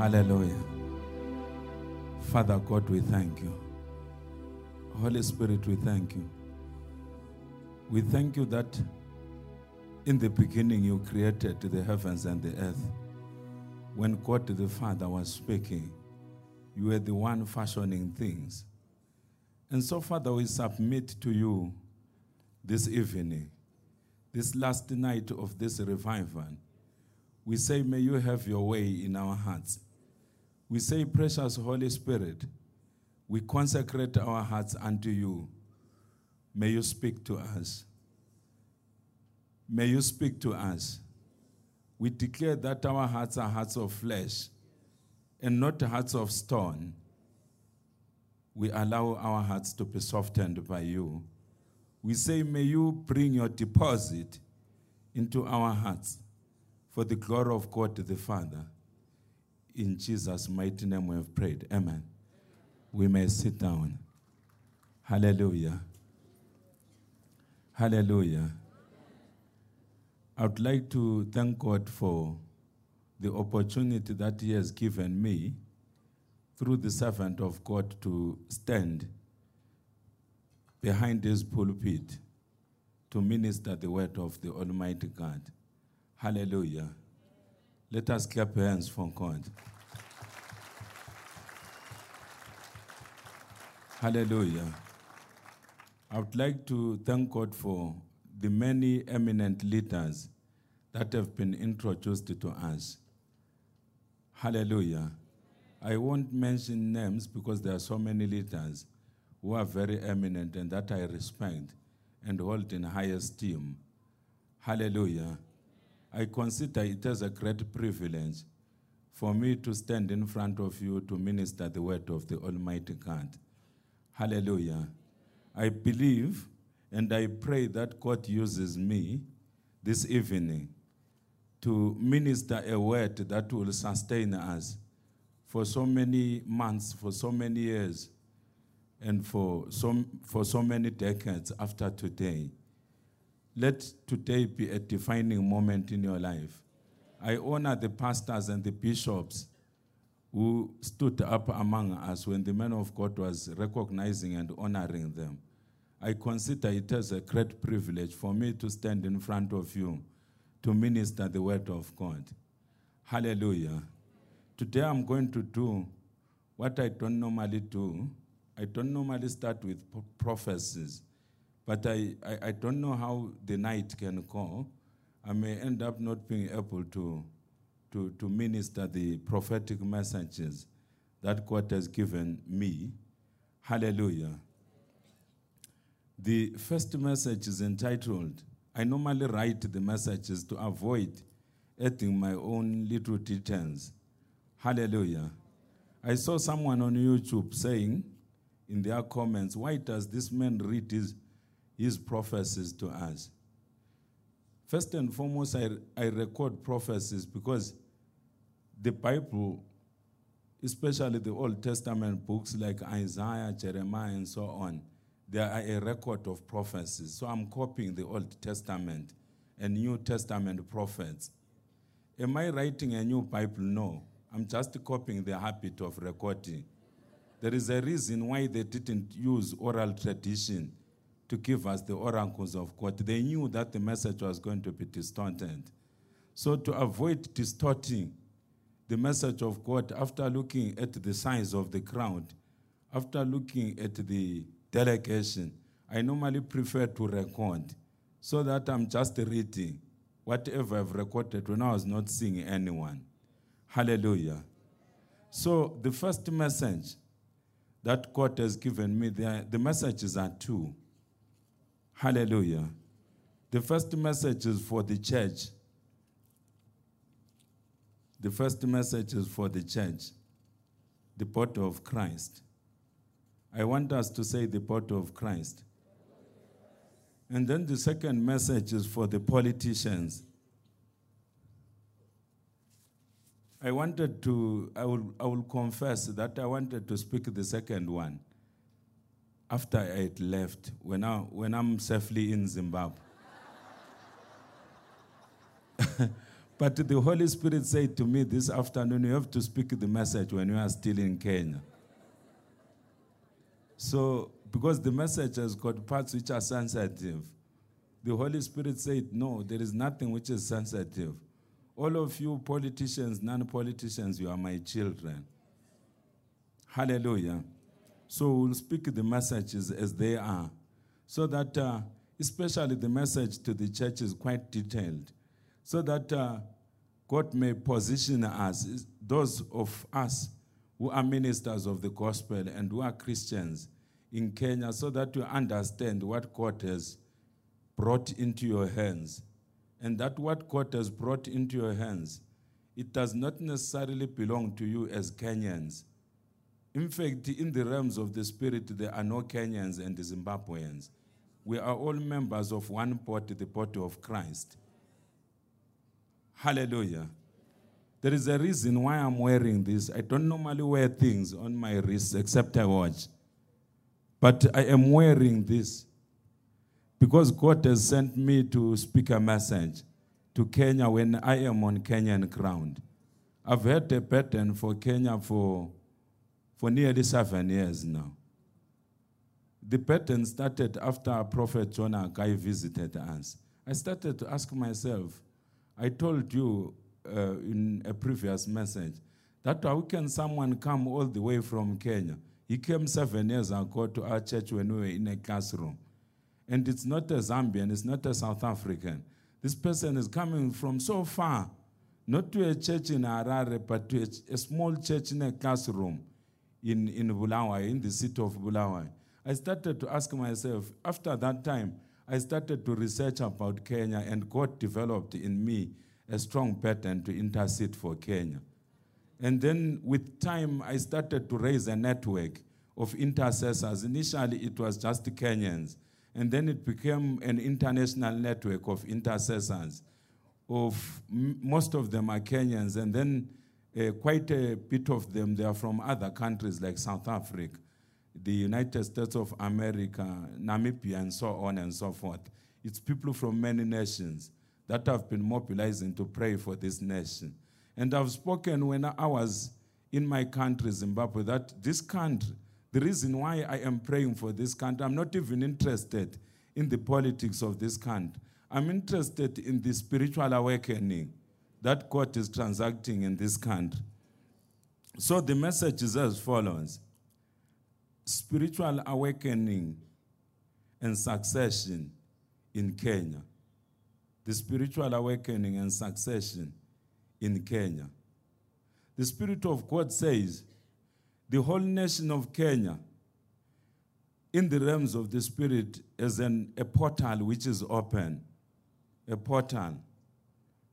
Hallelujah. Father God, we thank you. Holy Spirit, we thank you. We thank you that in the beginning you created the heavens and the earth. When God the Father was speaking, you were the one fashioning things. And so, Father, we submit to you this evening, this last night of this revival. We say, May you have your way in our hearts. We say, Precious Holy Spirit, we consecrate our hearts unto you. May you speak to us. May you speak to us. We declare that our hearts are hearts of flesh and not hearts of stone. We allow our hearts to be softened by you. We say, May you bring your deposit into our hearts for the glory of God the Father. In Jesus' mighty name we have prayed. Amen. We may sit down. Hallelujah. Hallelujah. I would like to thank God for the opportunity that He has given me through the servant of God to stand behind this pulpit to minister the word of the Almighty God. Hallelujah. Let us clap hands for God. Hallelujah. I would like to thank God for the many eminent leaders that have been introduced to us. Hallelujah. I won't mention names because there are so many leaders who are very eminent and that I respect and hold in high esteem. Hallelujah. I consider it as a great privilege for me to stand in front of you to minister the word of the Almighty God. Hallelujah. I believe and I pray that God uses me this evening to minister a word that will sustain us for so many months, for so many years, and for so, for so many decades after today. Let today be a defining moment in your life. I honor the pastors and the bishops who stood up among us when the man of God was recognizing and honoring them. I consider it as a great privilege for me to stand in front of you to minister the word of God. Hallelujah. Today I'm going to do what I don't normally do. I don't normally start with prophecies, but I, I, I don't know how the night can go. I may end up not being able to, to, to minister the prophetic messages that God has given me. Hallelujah. The first message is entitled, I normally write the messages to avoid adding my own little details. Hallelujah. I saw someone on YouTube saying in their comments, Why does this man read his, his prophecies to us? First and foremost, I, I record prophecies because the Bible, especially the Old Testament books like Isaiah, Jeremiah, and so on, they are a record of prophecies. So I'm copying the Old Testament and New Testament prophets. Am I writing a new Bible? No. I'm just copying the habit of recording. There is a reason why they didn't use oral tradition to give us the oracles of God. They knew that the message was going to be distorted. So, to avoid distorting the message of God, after looking at the size of the crowd, after looking at the delegation, I normally prefer to record so that I'm just reading whatever I've recorded when I was not seeing anyone. Hallelujah. So, the first message that God has given me, the, the messages are two. Hallelujah. The first message is for the church. The first message is for the church, the body of Christ. I want us to say the body of Christ. And then the second message is for the politicians. I wanted to, I will, I will confess that I wanted to speak the second one after I had left, when, I, when I'm safely in Zimbabwe. But the Holy Spirit said to me this afternoon, you have to speak the message when you are still in Kenya. So, because the message has got parts which are sensitive, the Holy Spirit said, No, there is nothing which is sensitive. All of you politicians, non politicians, you are my children. Hallelujah. So we'll speak the messages as they are, so that, uh, especially the message to the church is quite detailed, so that uh, God may position us, those of us who are ministers of the gospel and who are Christians in Kenya, so that you understand what God has brought into your hands. And that what God has brought into your hands, it does not necessarily belong to you as Kenyans. In fact, in the realms of the spirit, there are no Kenyans and Zimbabweans. We are all members of one body, the body of Christ. Hallelujah. There is a reason why I'm wearing this. I don't normally wear things on my wrists except I watch. But I am wearing this because God has sent me to speak a message to Kenya when I am on Kenyan ground. I've had a pattern for Kenya for, for nearly seven years now. The pattern started after Prophet Jonah Guy visited us. I started to ask myself, I told you uh, in a previous message that how can someone come all the way from Kenya? He came seven years ago to our church when we were in a classroom. And it's not a Zambian, it's not a South African. This person is coming from so far, not to a church in Harare, but to a, a small church in a classroom in, in Bulawayo, in the city of Bulawayo. I started to ask myself, after that time, I started to research about Kenya, and God developed in me a strong pattern to intercede for Kenya. And then with time, I started to raise a network of intercessors. Initially, it was just Kenyans. And then it became an international network of intercessors. Of most of them are Kenyans, and then uh, quite a bit of them they are from other countries like South Africa, the United States of America, Namibia, and so on and so forth. It's people from many nations that have been mobilizing to pray for this nation. And I've spoken when I was in my country, Zimbabwe, that this country the reason why I am praying for this country, I'm not even interested in the politics of this country. I'm interested in the spiritual awakening that court is transacting in this country. So the message is as follows spiritual awakening and succession in Kenya. The spiritual awakening and succession in Kenya. The Spirit of God says, the whole nation of Kenya, in the realms of the Spirit, is an, a portal which is open. A portal.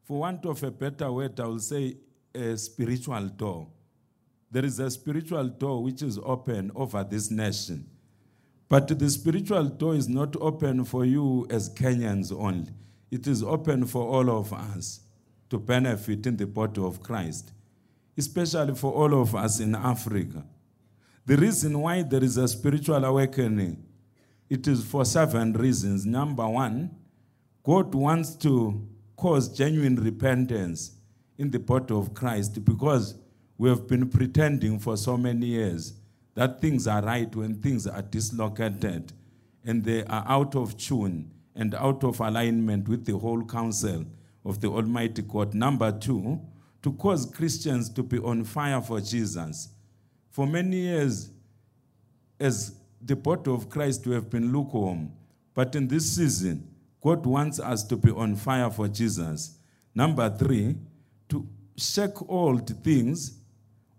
For want of a better word, I will say a spiritual door. There is a spiritual door which is open over this nation. But the spiritual door is not open for you as Kenyans only. It is open for all of us to benefit in the body of Christ especially for all of us in Africa. The reason why there is a spiritual awakening, it is for seven reasons. Number one, God wants to cause genuine repentance in the body of Christ because we have been pretending for so many years that things are right when things are dislocated and they are out of tune and out of alignment with the whole counsel of the Almighty God. Number two, to cause Christians to be on fire for Jesus. For many years, as the body of Christ, we have been lukewarm. But in this season, God wants us to be on fire for Jesus. Number three, to shake old things,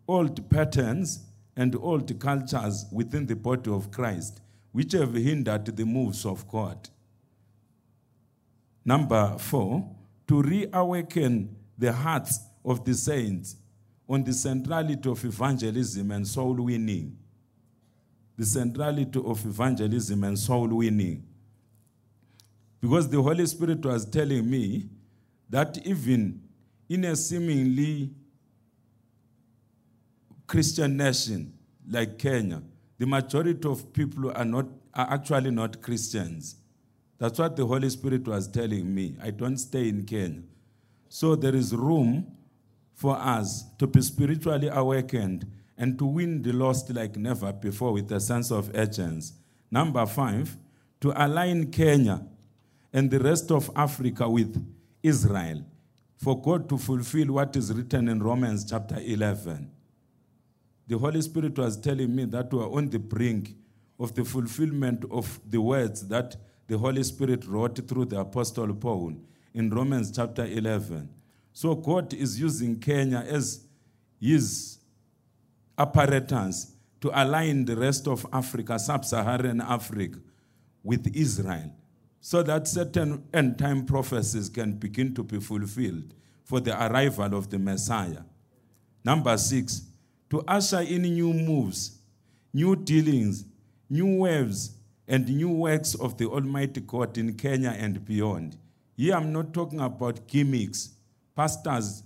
old patterns, and old cultures within the body of Christ, which have hindered the moves of God. Number four, to reawaken the hearts of the saints on the centrality of evangelism and soul winning. The centrality of evangelism and soul winning. Because the Holy Spirit was telling me that even in a seemingly Christian nation like Kenya, the majority of people are not are actually not Christians. That's what the Holy Spirit was telling me. I don't stay in Kenya. So there is room for us to be spiritually awakened and to win the lost like never before with a sense of urgency. Number five, to align Kenya and the rest of Africa with Israel for God to fulfill what is written in Romans chapter 11. The Holy Spirit was telling me that we are on the brink of the fulfillment of the words that the Holy Spirit wrote through the Apostle Paul in Romans chapter 11. So God is using Kenya as his apparatus to align the rest of Africa, sub Saharan Africa, with Israel so that certain end time prophecies can begin to be fulfilled for the arrival of the Messiah. Number six, to usher in new moves, new dealings, new waves, and new works of the Almighty God in Kenya and beyond. Here I'm not talking about gimmicks, pastors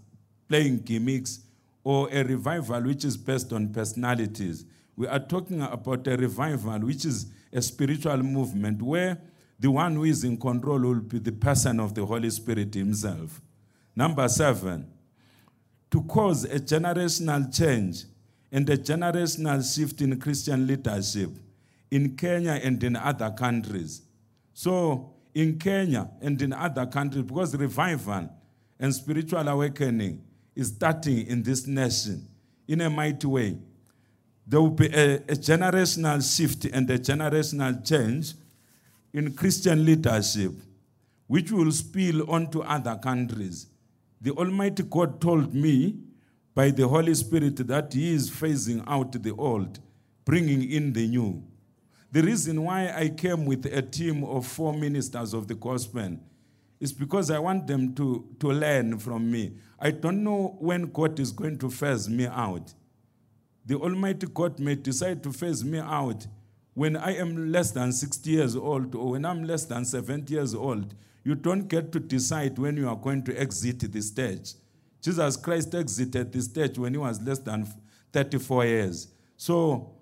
playing gimmicks, or a revival which is based on personalities. We are talking about a revival which is a spiritual movement where the one who is in control will be the person of the Holy Spirit Himself. Number seven, to cause a generational change and a generational shift in Christian leadership in Kenya and in other countries. So, in Kenya and in other countries, because revival and spiritual awakening is starting in this nation in a mighty way, there will be a, a generational shift and a generational change in Christian leadership, which will spill onto other countries. The Almighty God told me by the Holy Spirit that He is phasing out the old, bringing in the new. The reason why I came with a team of four ministers of the gospel is because I want them to, to learn from me. I don't know when God is going to phase me out. The Almighty God may decide to phase me out when I am less than 60 years old or when I'm less than 70 years old. You don't get to decide when you are going to exit the stage. Jesus Christ exited the stage when he was less than 34 years. So,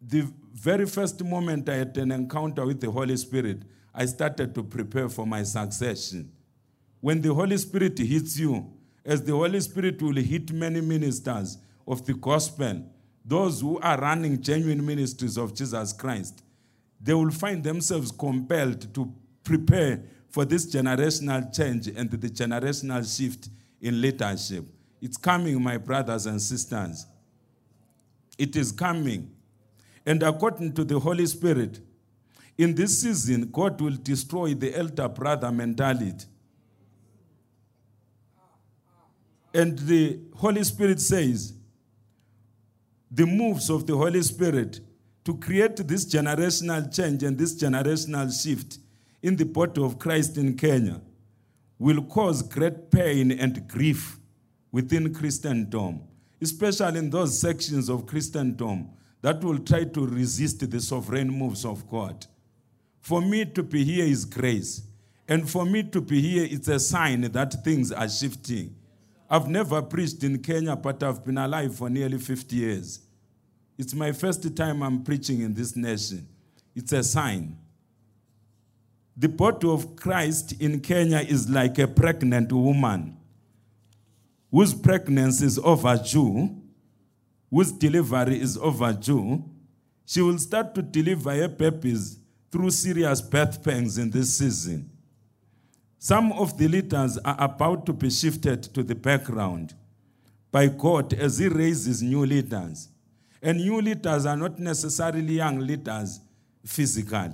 the very first moment I had an encounter with the Holy Spirit, I started to prepare for my succession. When the Holy Spirit hits you, as the Holy Spirit will hit many ministers of the gospel, those who are running genuine ministries of Jesus Christ, they will find themselves compelled to prepare for this generational change and the generational shift in leadership. It's coming, my brothers and sisters. It is coming. And according to the Holy Spirit, in this season, God will destroy the elder brother mentality. And the Holy Spirit says, the moves of the Holy Spirit to create this generational change and this generational shift in the body of Christ in Kenya will cause great pain and grief within Christendom, especially in those sections of Christendom that will try to resist the sovereign moves of God. For me to be here is grace. And for me to be here, it's a sign that things are shifting. I've never preached in Kenya, but I've been alive for nearly 50 years. It's my first time I'm preaching in this nation. It's a sign. The body of Christ in Kenya is like a pregnant woman whose pregnancy is overdue, whose delivery is overdue. She will start to deliver her babies through serious birth pangs in this season. Some of the leaders are about to be shifted to the background by God as He raises new leaders. And new leaders are not necessarily young leaders physically.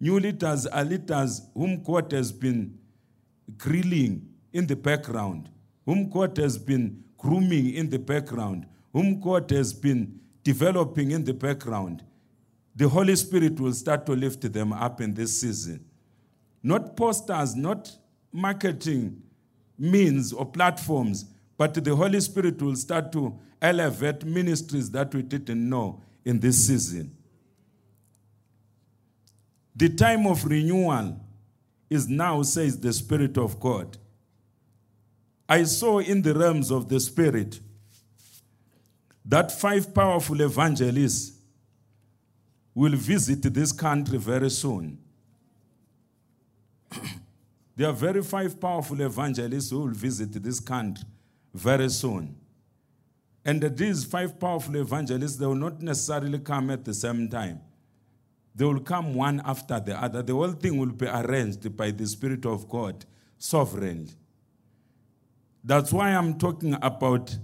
New leaders are leaders whom God has been grilling in the background, whom God has been grooming in the background, whom God has been developing in the background. The Holy Spirit will start to lift them up in this season. Not posters, not marketing means or platforms, but the Holy Spirit will start to elevate ministries that we didn't know in this season. The time of renewal is now, says the Spirit of God. I saw in the realms of the Spirit that five powerful evangelists will visit this country very soon. There are very five powerful evangelists who will visit this country very soon. And these five powerful evangelists, they will not necessarily come at the same time. They will come one after the other. The whole thing will be arranged by the Spirit of God sovereignly. That's why I'm talking about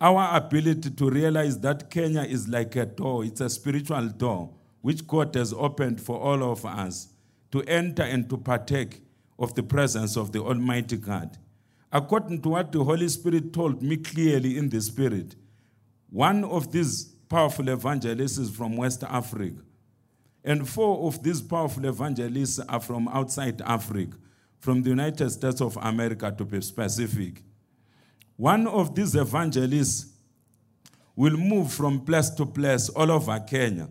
our ability to realize that Kenya is like a door, it's a spiritual door which God has opened for all of us to enter and to partake of the presence of the Almighty God. According to what the Holy Spirit told me clearly in the Spirit, one of these powerful evangelists is from West Africa, and four of these powerful evangelists are from outside Africa, from the United States of America to be specific. One of these evangelists will move from place to place all over Kenya.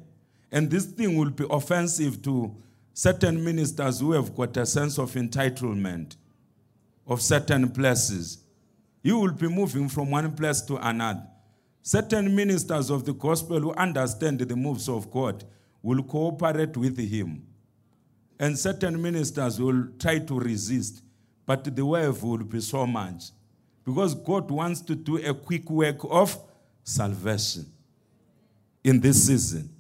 And this thing will be offensive to certain ministers who have got a sense of entitlement of certain places. You will be moving from one place to another. Certain ministers of the gospel who understand the moves of God will cooperate with him. And certain ministers will try to resist, but the wave will be so much. Because God wants to do a quick work of salvation in this season.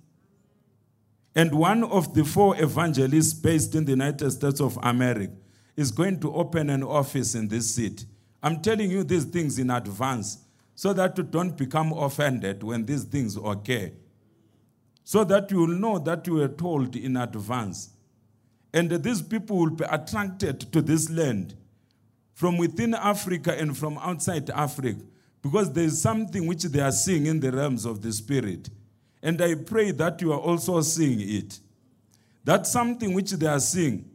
And one of the four evangelists based in the United States of America is going to open an office in this city. I'm telling you these things in advance so that you don't become offended when these things occur. So that you will know that you were told in advance. And these people will be attracted to this land from within Africa and from outside Africa because there is something which they are seeing in the realms of the Spirit. And I pray that you are also seeing it. That's something which they are seeing.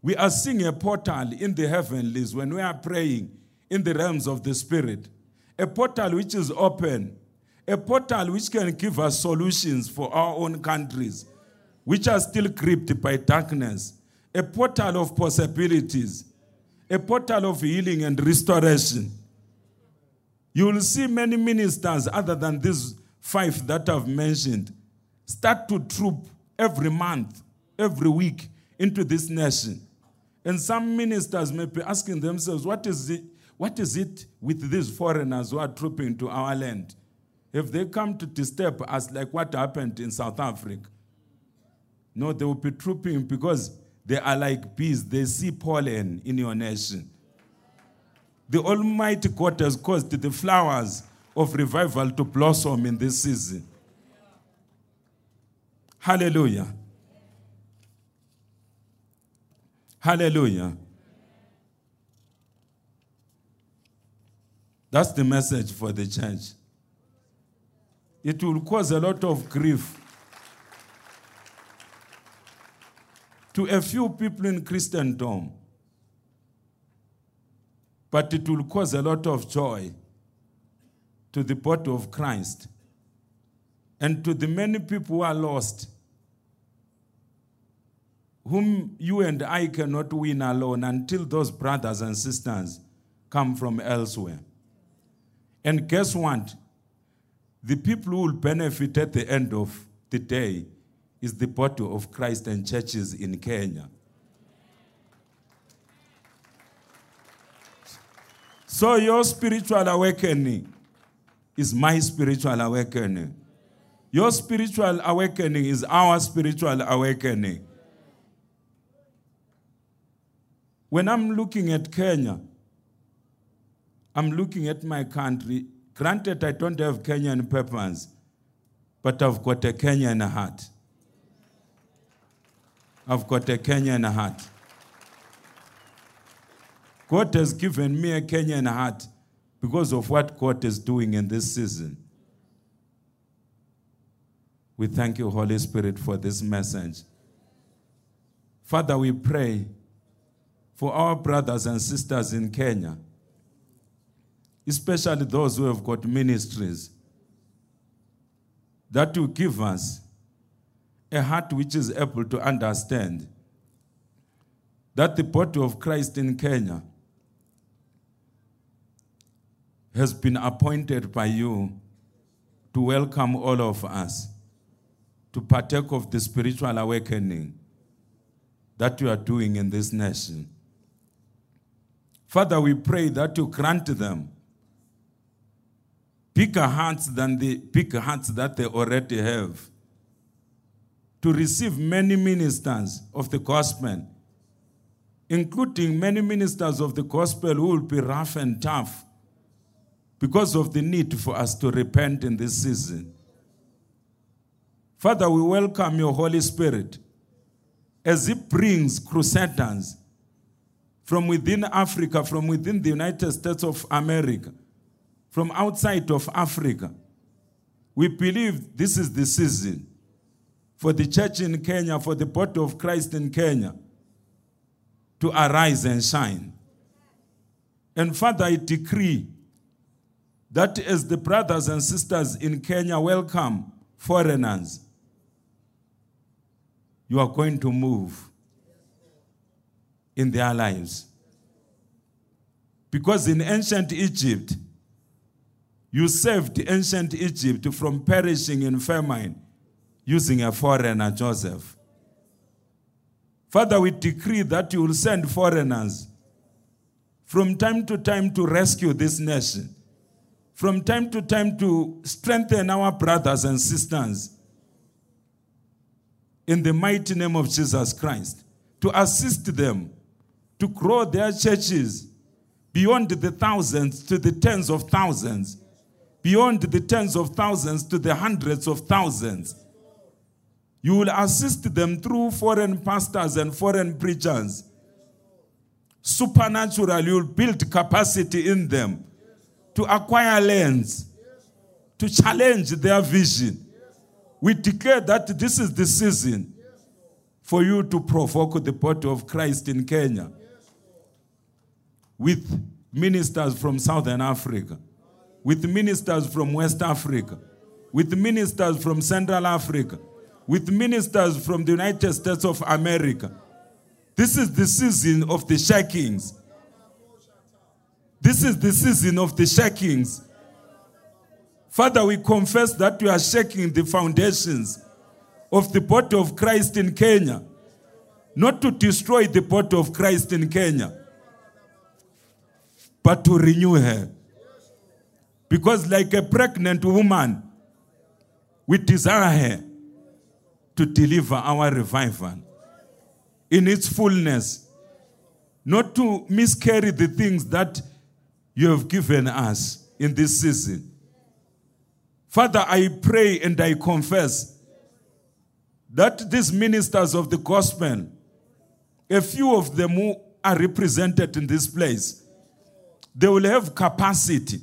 We are seeing a portal in the heavenlies when we are praying in the realms of the Spirit. A portal which is open. A portal which can give us solutions for our own countries, which are still gripped by darkness. A portal of possibilities. A portal of healing and restoration. You will see many ministers, other than these five that I've mentioned, start to troop every month, every week into this nation. And some ministers may be asking themselves, what is it, what is it with these foreigners who are trooping to our land? Have they come to disturb us like what happened in South Africa? No, they will be trooping because they are like bees. They see pollen in your nation. The Almighty God has caused the flowers of revival to blossom in this season. Hallelujah. Hallelujah. That's the message for the church. It will cause a lot of grief to a few people in Christendom, but it will cause a lot of joy to the body of Christ and to the many people who are lost, whom you and I cannot win alone until those brothers and sisters come from elsewhere. And guess what? The people who will benefit at the end of the day is the body of Christ and churches in Kenya. So, your spiritual awakening is my spiritual awakening. Your spiritual awakening is our spiritual awakening. When I'm looking at Kenya, I'm looking at my country. Granted, I don't have Kenyan papers, but I've got a Kenyan heart. I've got a Kenyan heart. God has given me a Kenyan heart because of what God is doing in this season. We thank you, Holy Spirit, for this message. Father, we pray for our brothers and sisters in Kenya, especially those who have got ministries, that will give us a heart which is able to understand that the body of Christ in Kenya has been appointed by you to welcome all of us to partake of the spiritual awakening that you are doing in this nation. Father, we pray that you grant them bigger hearts than the big hearts that they already have to receive many ministers of the gospel, including many ministers of the gospel who will be rough and tough because of the need for us to repent in this season. Father, we welcome your Holy Spirit as it brings crusaders from within Africa, from within the United States of America, from outside of Africa. We believe this is the season for the church in Kenya, for the body of Christ in Kenya to arise and shine. And Father, I decree that as the brothers and sisters in Kenya welcome foreigners, you are going to move in their lives. Because in ancient Egypt, you saved ancient Egypt from perishing in famine using a foreigner, Joseph. Father, we decree that you will send foreigners from time to time to rescue this nation, from time to time to strengthen our brothers and sisters in the mighty name of Jesus Christ, to assist them to grow their churches beyond the thousands to the tens of thousands, beyond the tens of thousands to the hundreds of thousands. You will assist them through foreign pastors and foreign preachers. Supernatural, you will build capacity in them to acquire lands, to challenge their vision. We declare that this is the season for you to provoke the body of Christ in Kenya with ministers from Southern Africa, with ministers from West Africa, with ministers from Central Africa, with ministers from the United States of America. This is the season of the shakings. This is the season of the shakings. Father, we confess that we are shaking the foundations of the body of Christ in Kenya, not to destroy the body of Christ in Kenya but to renew her. Because, like a pregnant woman, we desire her to deliver our revival in its fullness, not to miscarry the things that you have given us in this season. Father, I pray and I confess that these ministers of the gospel, a few of them who are represented in this place, they will have capacity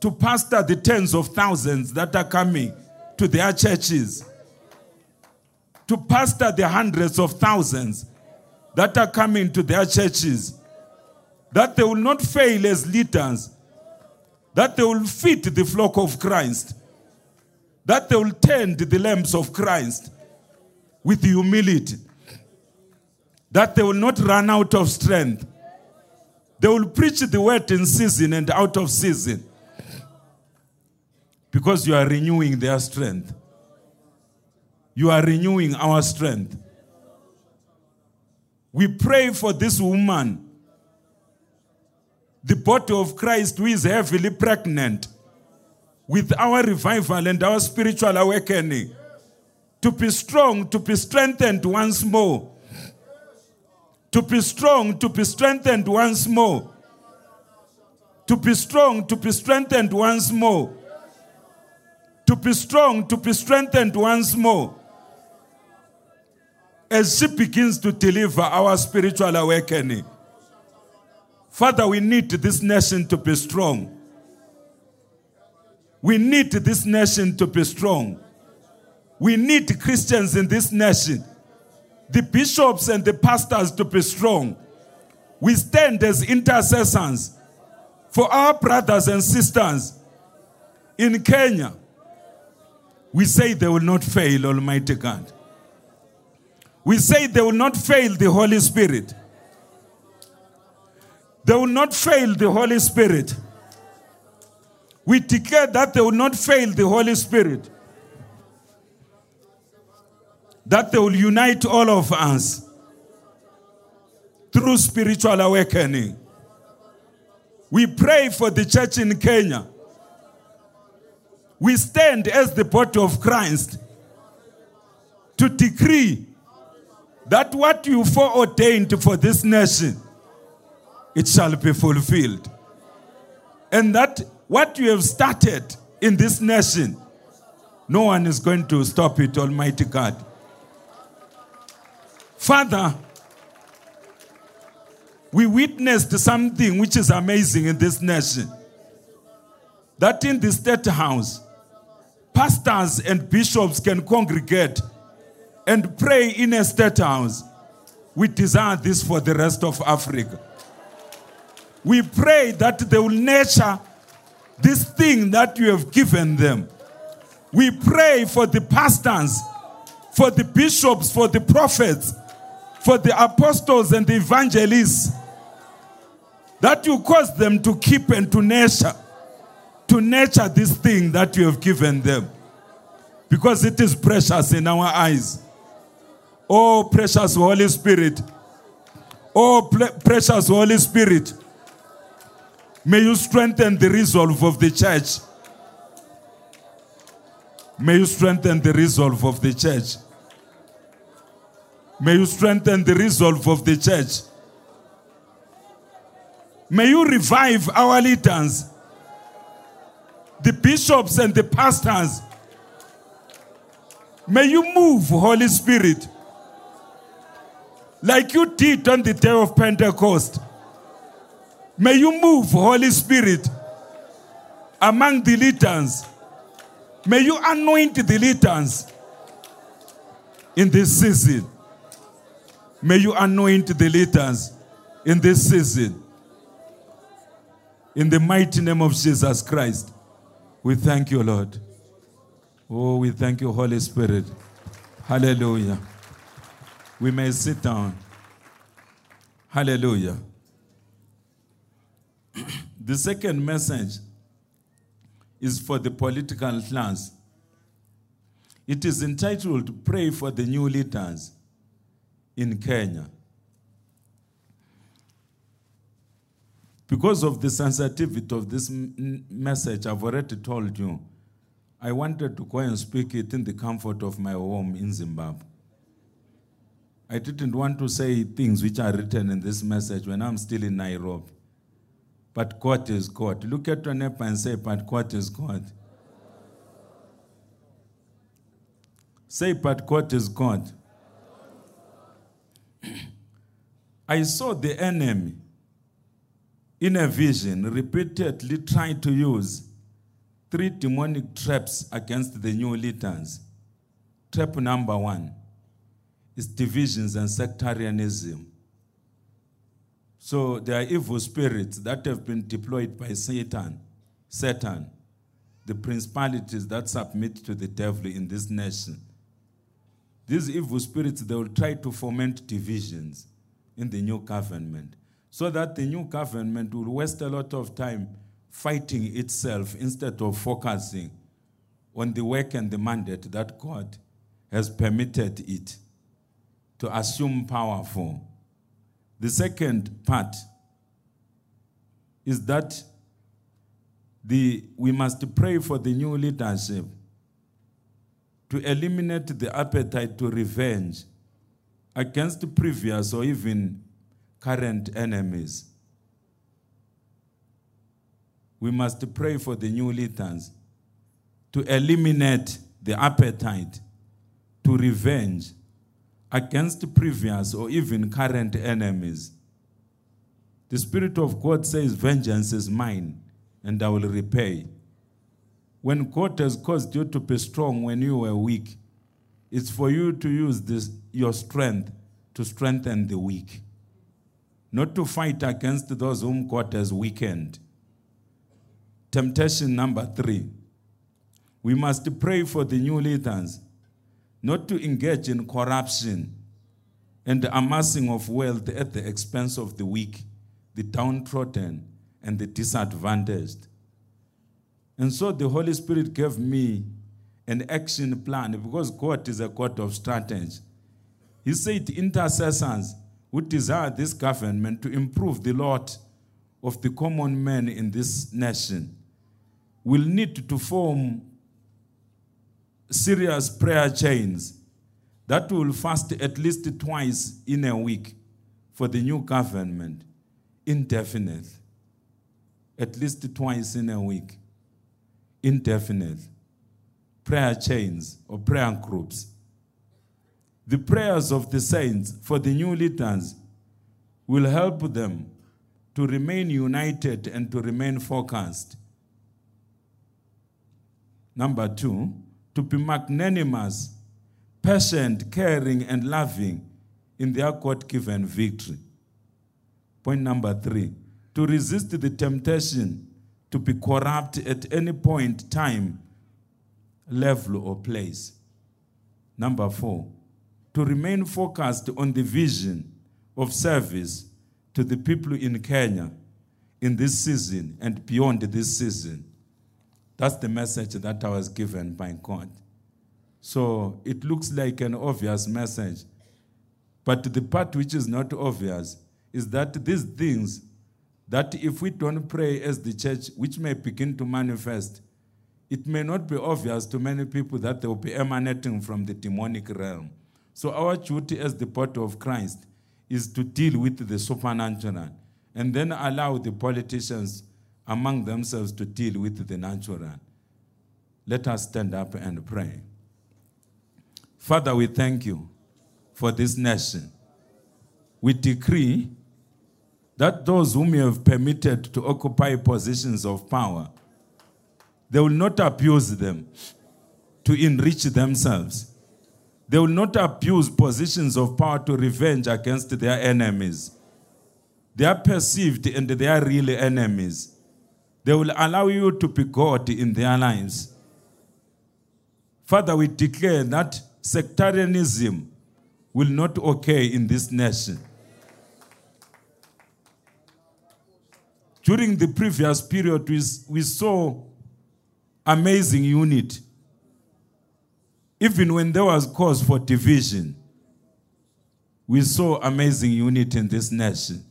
to pastor the tens of thousands that are coming to their churches, to pastor the hundreds of thousands that are coming to their churches, that they will not fail as leaders, that they will feed the flock of Christ, that they will tend the lambs of Christ with humility, that they will not run out of strength they will preach the word in season and out of season because you are renewing their strength. You are renewing our strength. We pray for this woman, the body of Christ, who is heavily pregnant with our revival and our spiritual awakening, to be strong, to be strengthened once more to be strong, to be strengthened once more. To be strong, to be strengthened once more. To be strong, to be strengthened once more. As she begins to deliver our spiritual awakening. Father, we need this nation to be strong. We need this nation to be strong. We need Christians in this nation the bishops and the pastors to be strong. We stand as intercessors for our brothers and sisters in Kenya. We say they will not fail, Almighty God. We say they will not fail the Holy Spirit. They will not fail the Holy Spirit. We declare that they will not fail the Holy Spirit that they will unite all of us through spiritual awakening. We pray for the church in Kenya. We stand as the body of Christ to decree that what you foreordained for this nation, it shall be fulfilled. And that what you have started in this nation, no one is going to stop it, Almighty God. Father, we witnessed something which is amazing in this nation. That in the state house, pastors and bishops can congregate and pray in a state house. We desire this for the rest of Africa. We pray that they will nurture this thing that you have given them. We pray for the pastors, for the bishops, for the prophets, for the apostles and the evangelists, that you cause them to keep and to nurture, to nurture this thing that you have given them. Because it is precious in our eyes. Oh, precious Holy Spirit. Oh, precious Holy Spirit. May you strengthen the resolve of the church. May you strengthen the resolve of the church. May you strengthen the resolve of the church. May you revive our leaders, the bishops and the pastors. May you move, Holy Spirit, like you did on the day of Pentecost. May you move, Holy Spirit, among the leaders. May you anoint the leaders in this season. May you anoint the leaders in this season. In the mighty name of Jesus Christ, we thank you, Lord. Oh, we thank you, Holy Spirit. Hallelujah. We may sit down. Hallelujah. The second message is for the political class. It is entitled Pray for the New Leaders in Kenya. Because of the sensitivity of this m- message, I've already told you, I wanted to go and speak it in the comfort of my home in Zimbabwe. I didn't want to say things which are written in this message when I'm still in Nairobi. But God is God. Look at your neighbor and say, But God is God. Say, But God is God. I saw the enemy in a vision repeatedly trying to use three demonic traps against the new leaders. Trap number one is divisions and sectarianism. So there are evil spirits that have been deployed by Satan, Satan, the principalities that submit to the devil in this nation. These evil spirits, they will try to foment divisions in the new government so that the new government will waste a lot of time fighting itself instead of focusing on the work and the mandate that God has permitted it to assume power for. The second part is that the, we must pray for the new leadership to eliminate the appetite to revenge against previous or even current enemies. We must pray for the new leaders to eliminate the appetite to revenge against previous or even current enemies. The Spirit of God says, Vengeance is mine, and I will repay. When God has caused you to be strong when you were weak, it's for you to use this, your strength to strengthen the weak, not to fight against those whom God has weakened. Temptation number three we must pray for the new leaders not to engage in corruption and the amassing of wealth at the expense of the weak, the downtrodden, and the disadvantaged. And so the Holy Spirit gave me an action plan because God is a God of strategy. He said, intercessors who desire this government to improve the lot of the common man in this nation will need to form serious prayer chains that will fast at least twice in a week for the new government, indefinite. At least twice in a week, indefinite. Prayer chains or prayer groups. The prayers of the saints for the new leaders will help them to remain united and to remain focused. Number two, to be magnanimous, patient, caring, and loving in their God given victory. Point number three, to resist the temptation to be corrupt at any point, time, level, or place. Number four, to remain focused on the vision of service to the people in Kenya in this season and beyond this season. That's the message that I was given by God. So it looks like an obvious message. But the part which is not obvious is that these things, that if we don't pray as the church, which may begin to manifest, it may not be obvious to many people that they will be emanating from the demonic realm. So our duty as the body of Christ is to deal with the supernatural and then allow the politicians among themselves to deal with the natural. Let us stand up and pray. Father, we thank you for this nation. We decree that those whom you have permitted to occupy positions of power, they will not abuse them to enrich themselves. They will not abuse positions of power to revenge against their enemies. They are perceived and they are really enemies. They will allow you to be God in their lives. Father, we declare that sectarianism will not occur in this nation. During the previous period, we, we saw amazing unity. Even when there was cause for division, we saw amazing unity in this nation.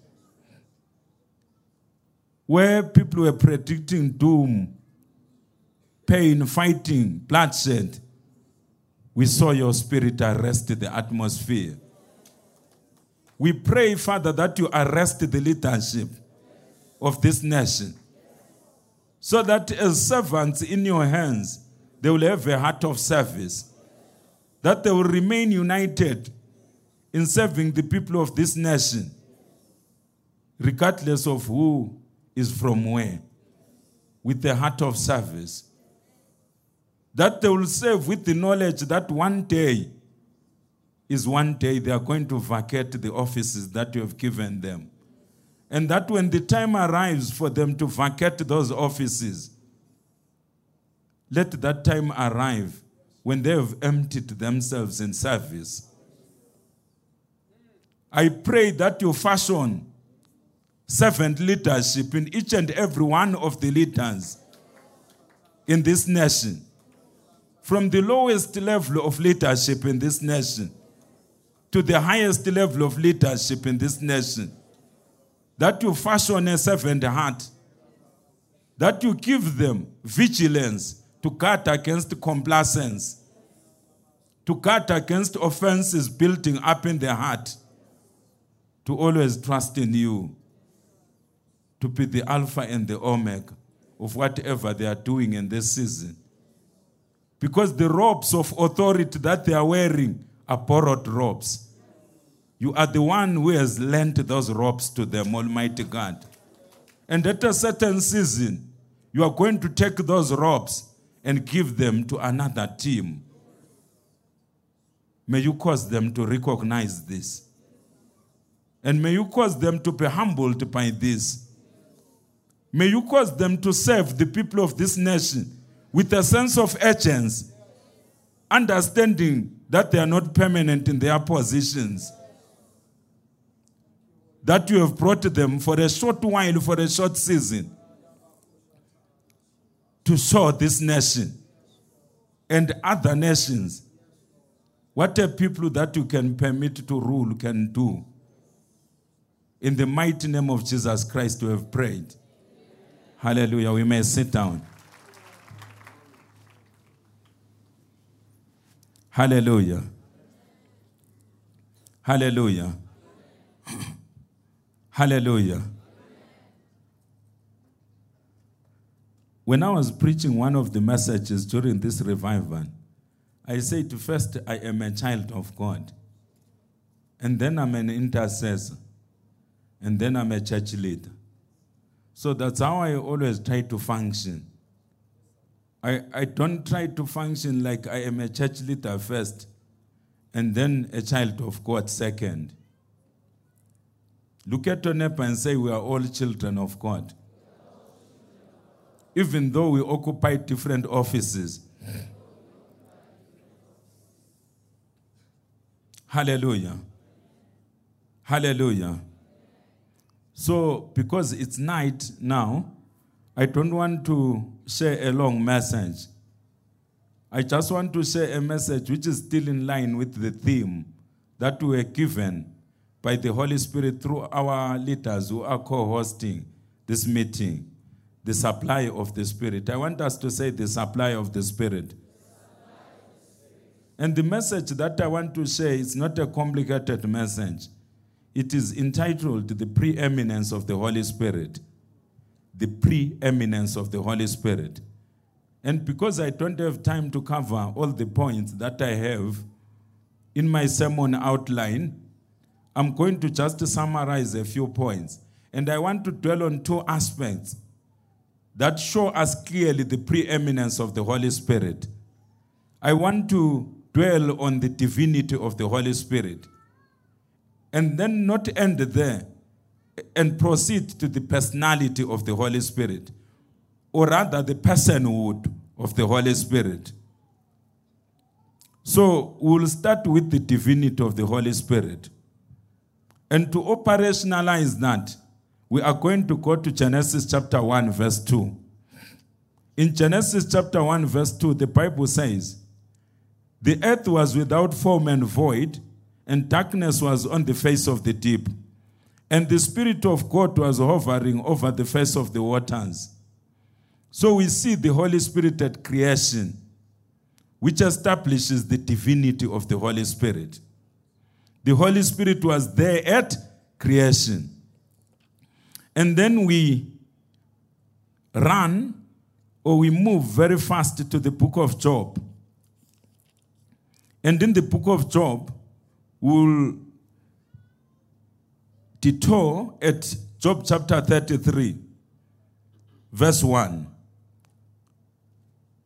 Where people were predicting doom, pain, fighting, bloodshed, we saw your spirit arrest the atmosphere. We pray, Father, that you arrest the leadership of this nation so that as servants in your hands, they will have a heart of service, that they will remain united in serving the people of this nation, regardless of who is from where, with a heart of service that they will serve with the knowledge that one day is one day they are going to vacate the offices that you have given them. And that when the time arrives for them to vacate those offices, let that time arrive when they have emptied themselves in service. I pray that you fashion servant leadership in each and every one of the leaders in this nation. From the lowest level of leadership in this nation to the highest level of leadership in this nation. That you fashion a servant heart, that you give them vigilance to cut against complacence, to cut against offenses building up in their heart, to always trust in you, to be the Alpha and the Omega of whatever they are doing in this season because the robes of authority that they are wearing are borrowed robes. You are the one who has lent those robes to them, Almighty God. And at a certain season, you are going to take those robes and give them to another team. May you cause them to recognize this. And may you cause them to be humbled by this. May you cause them to serve the people of this nation with a sense of urgency, understanding that they are not permanent in their positions. That you have brought them for a short while, for a short season, to show this nation and other nations what a people that you can permit to rule can do. In the mighty name of Jesus Christ, we have prayed. Hallelujah. We may sit down. Hallelujah. Hallelujah. Hallelujah. When I was preaching one of the messages during this revival, I said, first, I am a child of God. And then I'm an intercessor. And then I'm a church leader. So that's how I always try to function. I, I don't try to function like I am a church leader first and then a child of God second. Look at your and say, We are all children of God. Even though we occupy different offices. Hallelujah. Hallelujah. So, because it's night now, I don't want to share a long message. I just want to share a message which is still in line with the theme that we were given by the Holy Spirit through our leaders who are co hosting this meeting the supply of the Spirit. I want us to say the supply of the Spirit. And the message that I want to share is not a complicated message. It is entitled The Preeminence of the Holy Spirit the preeminence of the Holy Spirit. And because I don't have time to cover all the points that I have in my sermon outline, I'm going to just summarize a few points. And I want to dwell on two aspects that show us clearly the preeminence of the Holy Spirit. I want to dwell on the divinity of the Holy Spirit. And then not end there, and proceed to the personality of the Holy Spirit, or rather the personhood of the Holy Spirit. So we'll start with the divinity of the Holy Spirit. And to operationalize that, we are going to go to Genesis chapter 1, verse 2. In Genesis chapter 1, verse 2, the Bible says, The earth was without form and void, and darkness was on the face of the deep and the Spirit of God was hovering over the face of the waters. So we see the Holy Spirit at creation, which establishes the divinity of the Holy Spirit. The Holy Spirit was there at creation. And then we run or we move very fast to the book of Job. And in the book of Job, we'll detour at Job chapter 33, verse 1.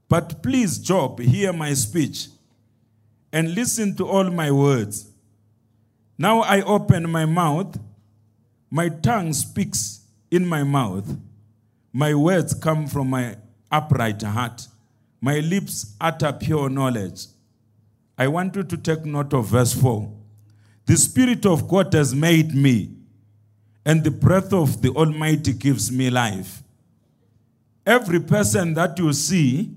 But please, Job, hear my speech and listen to all my words. Now I open my mouth, my tongue speaks in my mouth, my words come from my upright heart, my lips utter pure knowledge. I want you to take note of verse 4. The Spirit of God has made me and the breath of the Almighty gives me life. Every person that you see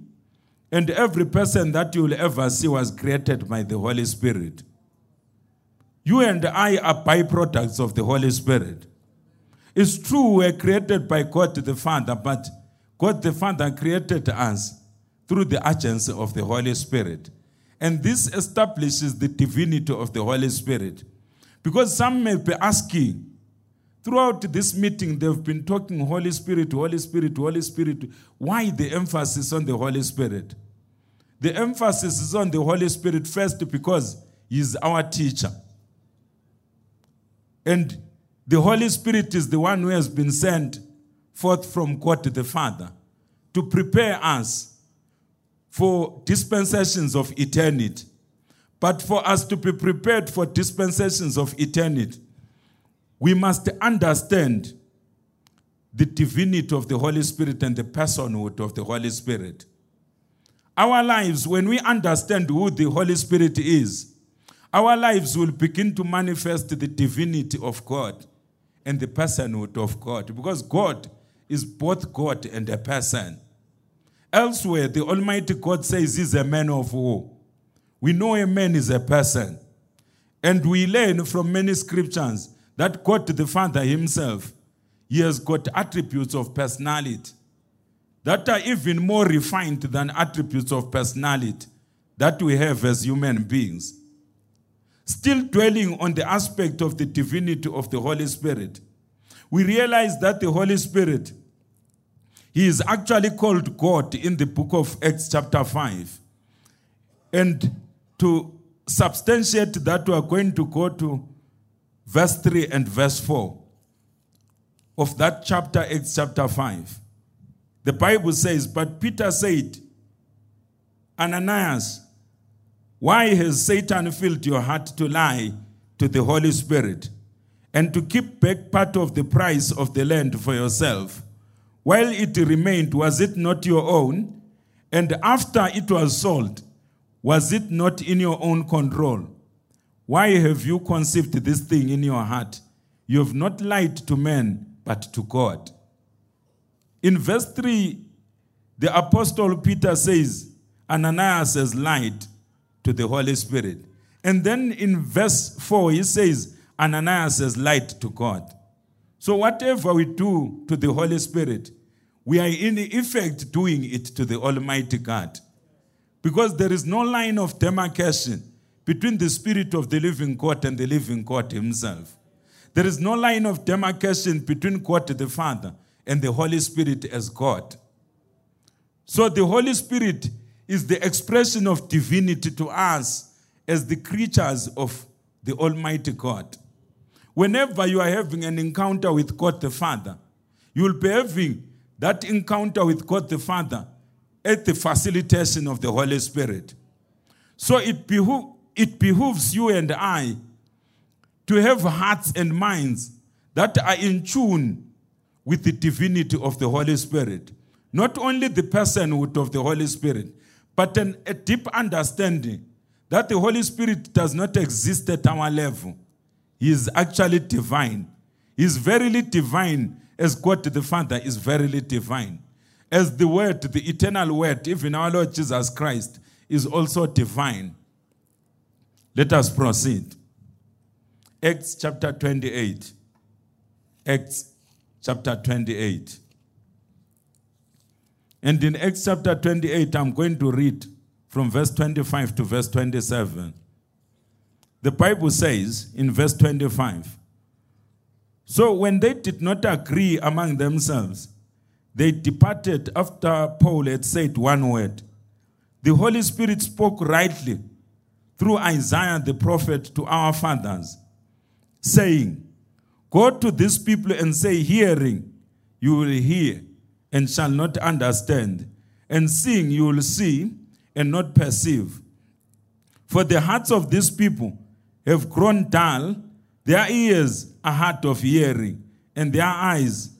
and every person that you will ever see was created by the Holy Spirit. You and I are byproducts of the Holy Spirit. It's true we're created by God the Father, but God the Father created us through the agency of the Holy Spirit. And this establishes the divinity of the Holy Spirit. Because some may be asking, Throughout this meeting, they've been talking Holy Spirit, Holy Spirit, Holy Spirit. Why the emphasis on the Holy Spirit? The emphasis is on the Holy Spirit first because He's our teacher. And the Holy Spirit is the one who has been sent forth from God the Father to prepare us for dispensations of eternity. But for us to be prepared for dispensations of eternity, we must understand the divinity of the Holy Spirit and the personhood of the Holy Spirit. Our lives, when we understand who the Holy Spirit is, our lives will begin to manifest the divinity of God and the personhood of God because God is both God and a person. Elsewhere, the Almighty God says he's a man of war. We know a man is a person. And we learn from many scriptures that God the Father Himself, He has got attributes of personality that are even more refined than attributes of personality that we have as human beings. Still dwelling on the aspect of the divinity of the Holy Spirit, we realize that the Holy Spirit, He is actually called God in the book of Acts, chapter 5. And to substantiate that, we are going to go to verse 3 and verse 4 of that chapter, Acts chapter 5. The Bible says, But Peter said, Ananias, why has Satan filled your heart to lie to the Holy Spirit and to keep back part of the price of the land for yourself? While it remained, was it not your own? And after it was sold, was it not in your own control? Why have you conceived this thing in your heart? You have not lied to men, but to God. In verse 3, the Apostle Peter says, Ananias has lied to the Holy Spirit. And then in verse 4, he says, Ananias has lied to God. So whatever we do to the Holy Spirit, we are in effect doing it to the Almighty God. Because there is no line of demarcation between the Spirit of the living God and the living God Himself. There is no line of demarcation between God the Father and the Holy Spirit as God. So the Holy Spirit is the expression of divinity to us as the creatures of the Almighty God. Whenever you are having an encounter with God the Father, you will be having that encounter with God the Father at the facilitation of the Holy Spirit. So it, it behooves you and I to have hearts and minds that are in tune with the divinity of the Holy Spirit. Not only the personhood of the Holy Spirit, but an, a deep understanding that the Holy Spirit does not exist at our level. He is actually divine. He is verily divine, as God the Father is verily divine. As the Word, the eternal Word, even our Lord Jesus Christ, is also divine. Let us proceed. Acts chapter 28. Acts chapter 28. And in Acts chapter 28, I'm going to read from verse 25 to verse 27. The Bible says in verse 25 So when they did not agree among themselves, they departed after Paul had said one word. The Holy Spirit spoke rightly through Isaiah the prophet to our fathers, saying, Go to these people and say, Hearing, you will hear and shall not understand, and seeing, you will see and not perceive. For the hearts of these people have grown dull, their ears are hard of hearing, and their eyes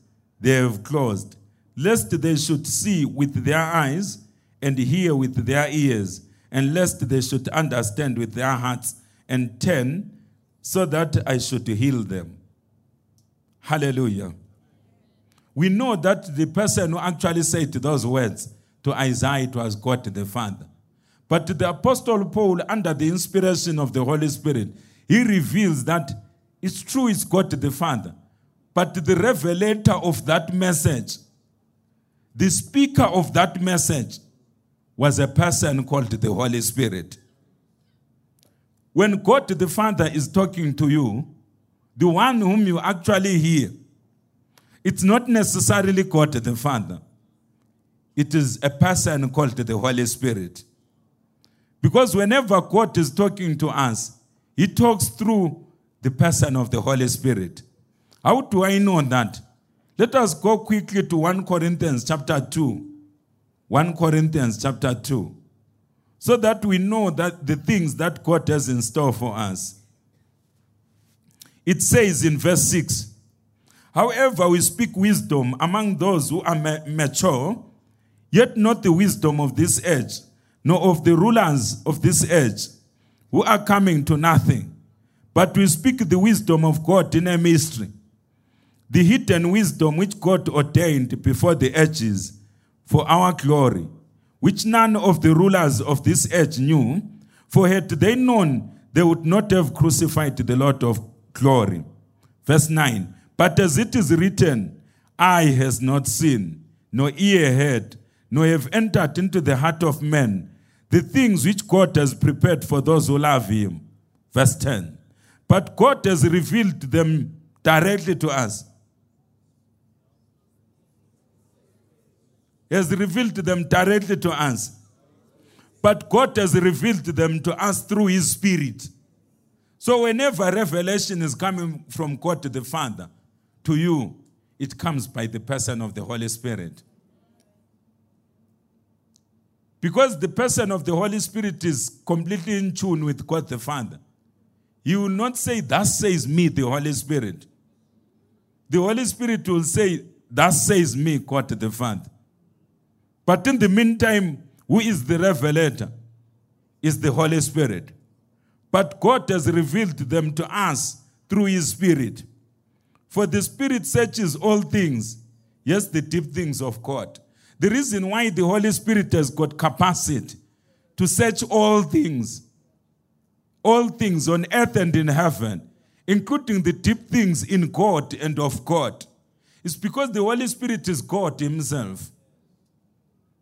they have closed, lest they should see with their eyes and hear with their ears, and lest they should understand with their hearts and turn, so that I should heal them. Hallelujah. We know that the person who actually said those words to Isaiah it was God the Father. But the Apostle Paul, under the inspiration of the Holy Spirit, he reveals that it's true it's God the Father. But the revelator of that message, the speaker of that message, was a person called the Holy Spirit. When God the Father is talking to you, the one whom you actually hear, it's not necessarily God the Father. It is a person called the Holy Spirit. Because whenever God is talking to us, He talks through the person of the Holy Spirit. How do I know that? Let us go quickly to 1 Corinthians chapter 2. 1 Corinthians chapter 2. So that we know that the things that God has in store for us. It says in verse 6 However, we speak wisdom among those who are ma- mature, yet not the wisdom of this age, nor of the rulers of this age, who are coming to nothing. But we speak the wisdom of God in a mystery, the hidden wisdom which God ordained before the ages for our glory, which none of the rulers of this age knew, for had they known, they would not have crucified the Lord of glory. Verse 9 But as it is written, eye has not seen, nor ear heard, nor have entered into the heart of man the things which God has prepared for those who love him. Verse 10 But God has revealed them directly to us. He has revealed them directly to us. But God has revealed them to us through His Spirit. So whenever revelation is coming from God to the Father, to you, it comes by the person of the Holy Spirit. Because the person of the Holy Spirit is completely in tune with God the Father. He will not say, Thus says me, the Holy Spirit. The Holy Spirit will say, Thus says me, God the Father. But in the meantime, who is the revelator? Is the Holy Spirit. But God has revealed them to us through His Spirit. For the Spirit searches all things, yes, the deep things of God. The reason why the Holy Spirit has got capacity to search all things, all things on earth and in heaven, including the deep things in God and of God, is because the Holy Spirit is God Himself.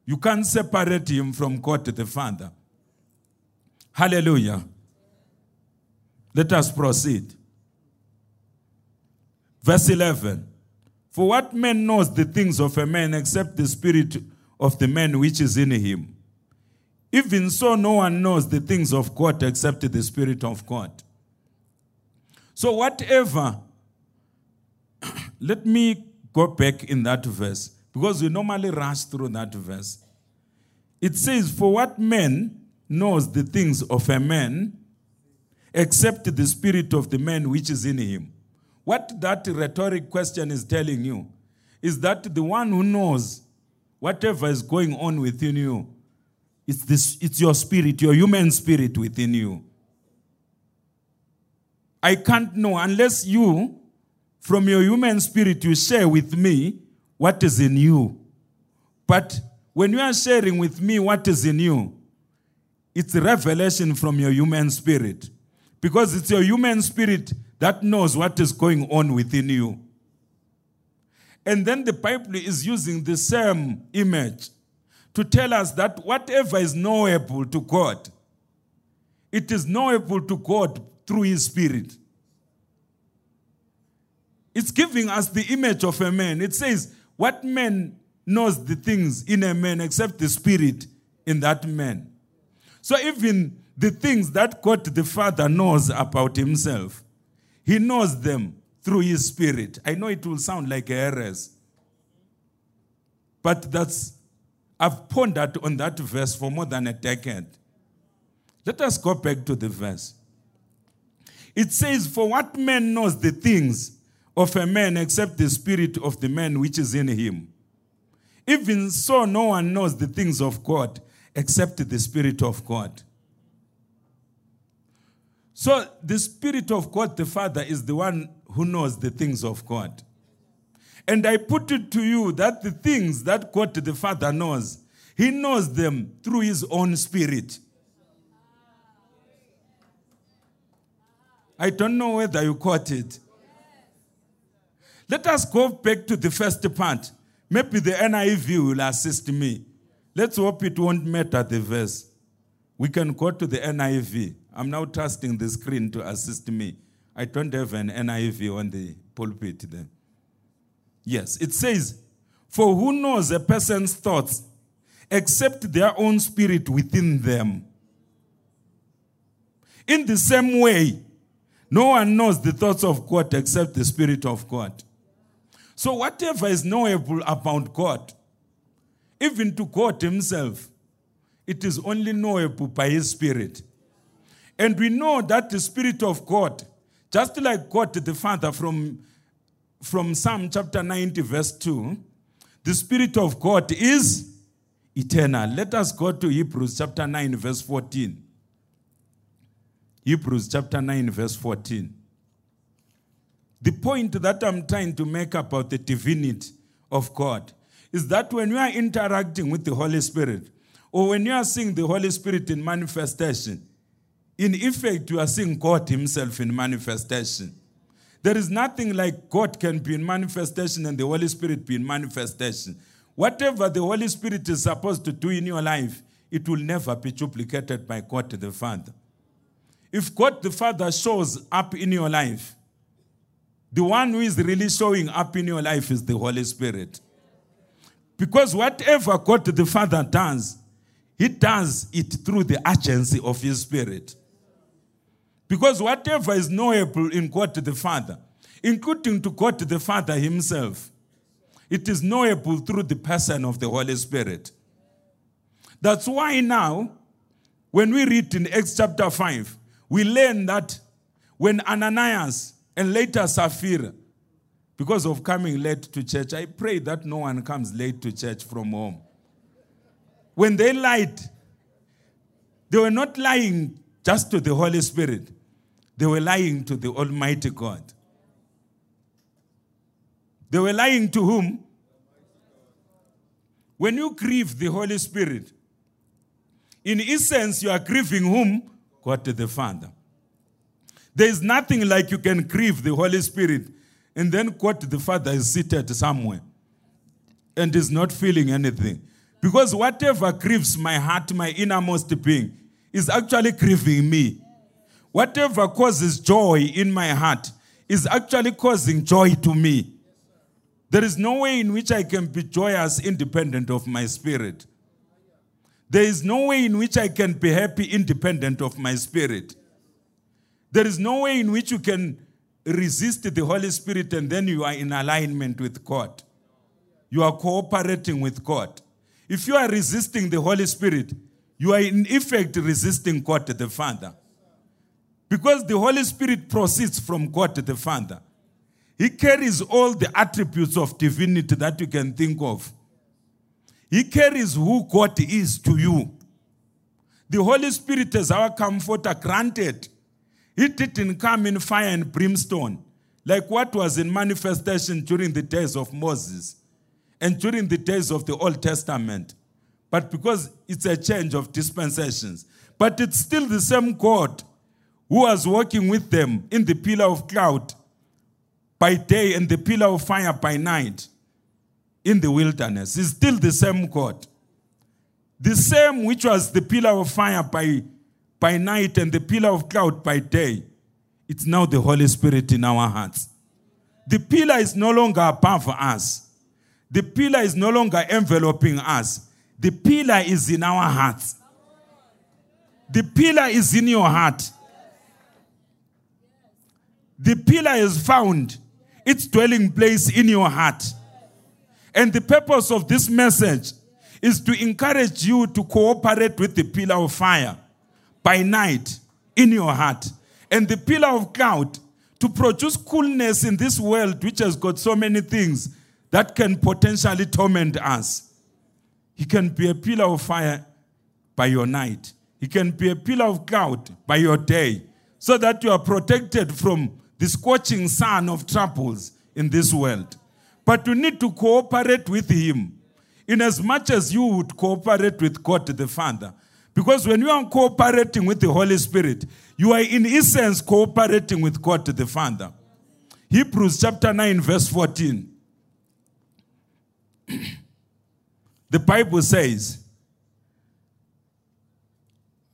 You can't separate Him from God the Father. Hallelujah. Let us proceed. Verse 11 For what man knows the things of a man except the spirit of the man which is in him? Even so, no one knows the things of God except the Spirit of God. So, whatever, let me go back in that verse because we normally rush through that verse. It says, For what man knows the things of a man except the spirit of the man which is in him? What that rhetoric question is telling you is that the one who knows whatever is going on within you, it's, this, it's your spirit, your human spirit within you. I can't know unless you, from your human spirit, you share with me what is in you. But when you are sharing with me what is in you, it's revelation from your human spirit. Because it's your human spirit that knows what is going on within you. And then the Bible is using the same image to tell us that whatever is knowable to God, it is knowable to God through His Spirit. It's giving us the image of a man. It says, What man knows the things in a man except the Spirit in that man? So even the things that God the Father knows about Himself, he knows them through His Spirit. I know it will sound like errors, but that's I've pondered on that verse for more than a decade. Let us go back to the verse. It says, For what man knows the things of a man except the spirit of the man which is in him? Even so, no one knows the things of God except the Spirit of God. So the Spirit of God, the Father, is the one who knows the things of God. And I put it to you that the things that God the Father knows, He knows them through His own Spirit. I don't know whether you caught it. Let us go back to the first part. Maybe the NIV will assist me. Let's hope it won't matter the verse. We can go to the NIV. I'm now trusting the screen to assist me. I don't have an NIV on the pulpit there. Yes, it says, For who knows a person's thoughts except their own spirit within them? In the same way, no one knows the thoughts of God except the Spirit of God. So, whatever is knowable about God, even to God Himself, it is only knowable by His Spirit. And we know that the Spirit of God, just like God the Father from, from Psalm chapter 90, verse 2, the Spirit of God is eternal. Let us go to Hebrews chapter 9, verse 14. Hebrews chapter 9, verse 14. The point that I'm trying to make about the divinity of God is that when you are interacting with the Holy Spirit, or when you are seeing the Holy Spirit in manifestation, in effect, you are seeing God Himself in manifestation. There is nothing like God can be in manifestation and the Holy Spirit be in manifestation. Whatever the Holy Spirit is supposed to do in your life, it will never be duplicated by God the Father. If God the Father shows up in your life, the one who is really showing up in your life is the Holy Spirit. Because whatever God the Father does, He does it through the agency of His Spirit. Because whatever is knowable in God the Father, including to God the Father Himself, it is knowable through the person of the Holy Spirit. That's why now, when we read in Acts chapter 5, we learn that when Ananias and later Sapphira, because of coming late to church, I pray that no one comes late to church from home. When they lied, they were not lying just to the Holy Spirit, they were lying to the Almighty God. They were lying to whom? When you grieve the Holy Spirit, in essence, you are grieving whom? God the Father. There is nothing like you can grieve the Holy Spirit and then God the Father is seated somewhere and is not feeling anything. Because whatever grieves my heart, my innermost being, is actually grieving me. Whatever causes joy in my heart is actually causing joy to me. There is no way in which I can be joyous independent of my spirit. There is no way in which I can be happy independent of my spirit. There is no way in which you can resist the Holy Spirit and then you are in alignment with God. You are cooperating with God. If you are resisting the Holy Spirit, you are in effect resisting God the Father. Because the Holy Spirit proceeds from God the Father. He carries all the attributes of divinity that you can think of. He carries who God is to you. The Holy Spirit is our comforter, granted. He didn't come in fire and brimstone, like what was in manifestation during the days of Moses and during the days of the Old Testament. But because it's a change of dispensations, but it's still the same God who was walking with them in the pillar of cloud by day and the pillar of fire by night in the wilderness is still the same God. The same which was the pillar of fire by, by night and the pillar of cloud by day. It's now the Holy Spirit in our hearts. The pillar is no longer above us. The pillar is no longer enveloping us. The pillar is in our hearts. The pillar is in your heart. The pillar is found its dwelling place in your heart. And the purpose of this message is to encourage you to cooperate with the pillar of fire by night in your heart and the pillar of cloud to produce coolness in this world which has got so many things that can potentially torment us. He can be a pillar of fire by your night. He can be a pillar of cloud by your day so that you are protected from the scorching sun of troubles in this world. But you need to cooperate with Him in as much as you would cooperate with God the Father. Because when you are cooperating with the Holy Spirit, you are in essence cooperating with God the Father. Hebrews chapter 9, verse 14. the Bible says,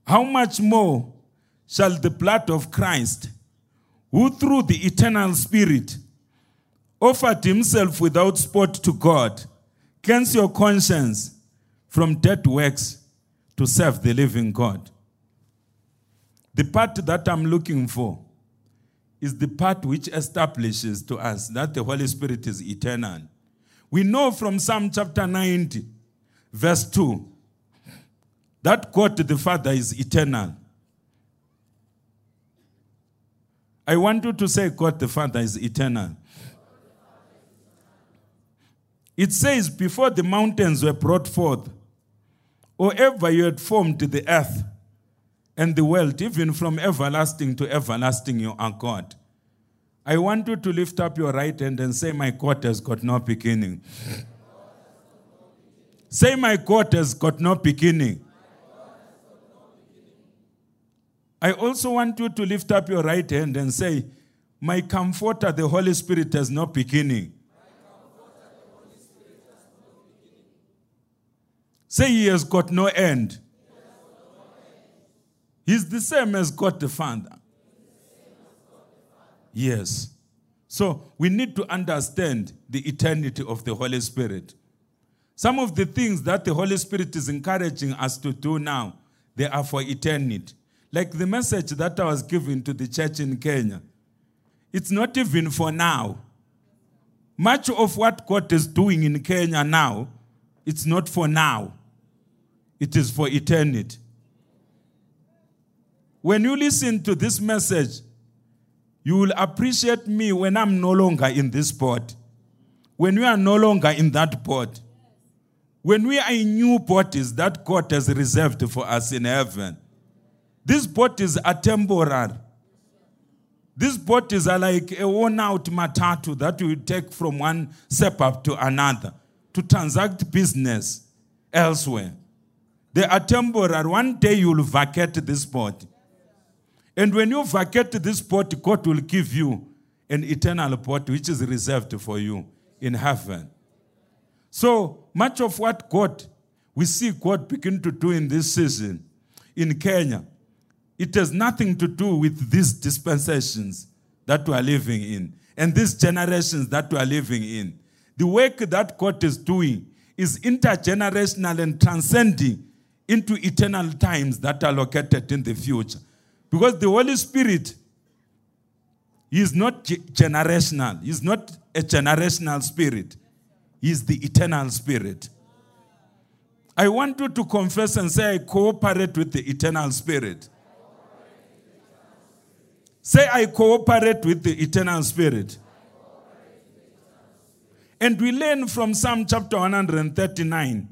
How much more shall the blood of Christ, who through the eternal Spirit offered himself without spot to God, cleanse your conscience from dead works to serve the living God. The part that I'm looking for is the part which establishes to us that the Holy Spirit is eternal. We know from Psalm chapter 90, verse 2, that God the Father is eternal. I want you to say, God the Father is eternal. It says, Before the mountains were brought forth, or ever you had formed the earth and the world, even from everlasting to everlasting, you are God. I want you to lift up your right hand and say, My God has got no beginning. Say, My God has got no beginning. I also want you to lift up your right hand and say, My comforter, the Holy Spirit, has no beginning. Say he has got no end. He's the same as God the Father. Yes. So we need to understand the eternity of the Holy Spirit. Some of the things that the Holy Spirit is encouraging us to do now, they are for eternity. Like the message that I was giving to the church in Kenya. It's not even for now. Much of what God is doing in Kenya now, it's not for now. It is for eternity. When you listen to this message, you will appreciate me when I'm no longer in this port. When we are no longer in that port. When we are in new bodies that God has reserved for us in heaven. These bodies are temporary. These bodies are like a worn out matatu that we take from one suburb to another to transact business elsewhere. They are temporary. One day you will vacate this body. And when you vacate this body, God will give you an eternal body which is reserved for you in heaven. So much of what God, we see God begin to do in this season in Kenya, it has nothing to do with these dispensations that we are living in and these generations that we are living in. The work that God is doing is intergenerational and transcending into eternal times that are located in the future. Because the Holy Spirit is not generational, He's not a generational spirit, He's the eternal spirit. I want you to confess and say, I cooperate with the eternal spirit. Say, I cooperate with the eternal spirit. And we learn from Psalm chapter 139,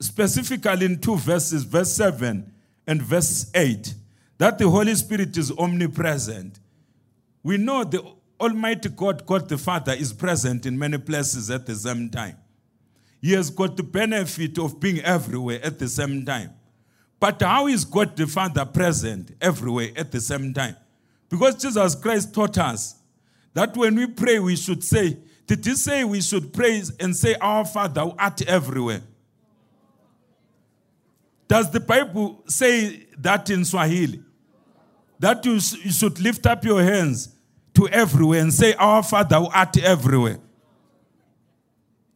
specifically in two verses, verse 7 and verse 8 that the Holy Spirit is omnipresent. We know the Almighty God, God the Father, is present in many places at the same time. He has got the benefit of being everywhere at the same time. But how is God the Father present everywhere at the same time? Because Jesus Christ taught us that when we pray, we should say, Did he say we should praise and say, Our Father who art everywhere? Does the Bible say that in Swahili? That you, you should lift up your hands to everywhere and say, Our Father who art everywhere.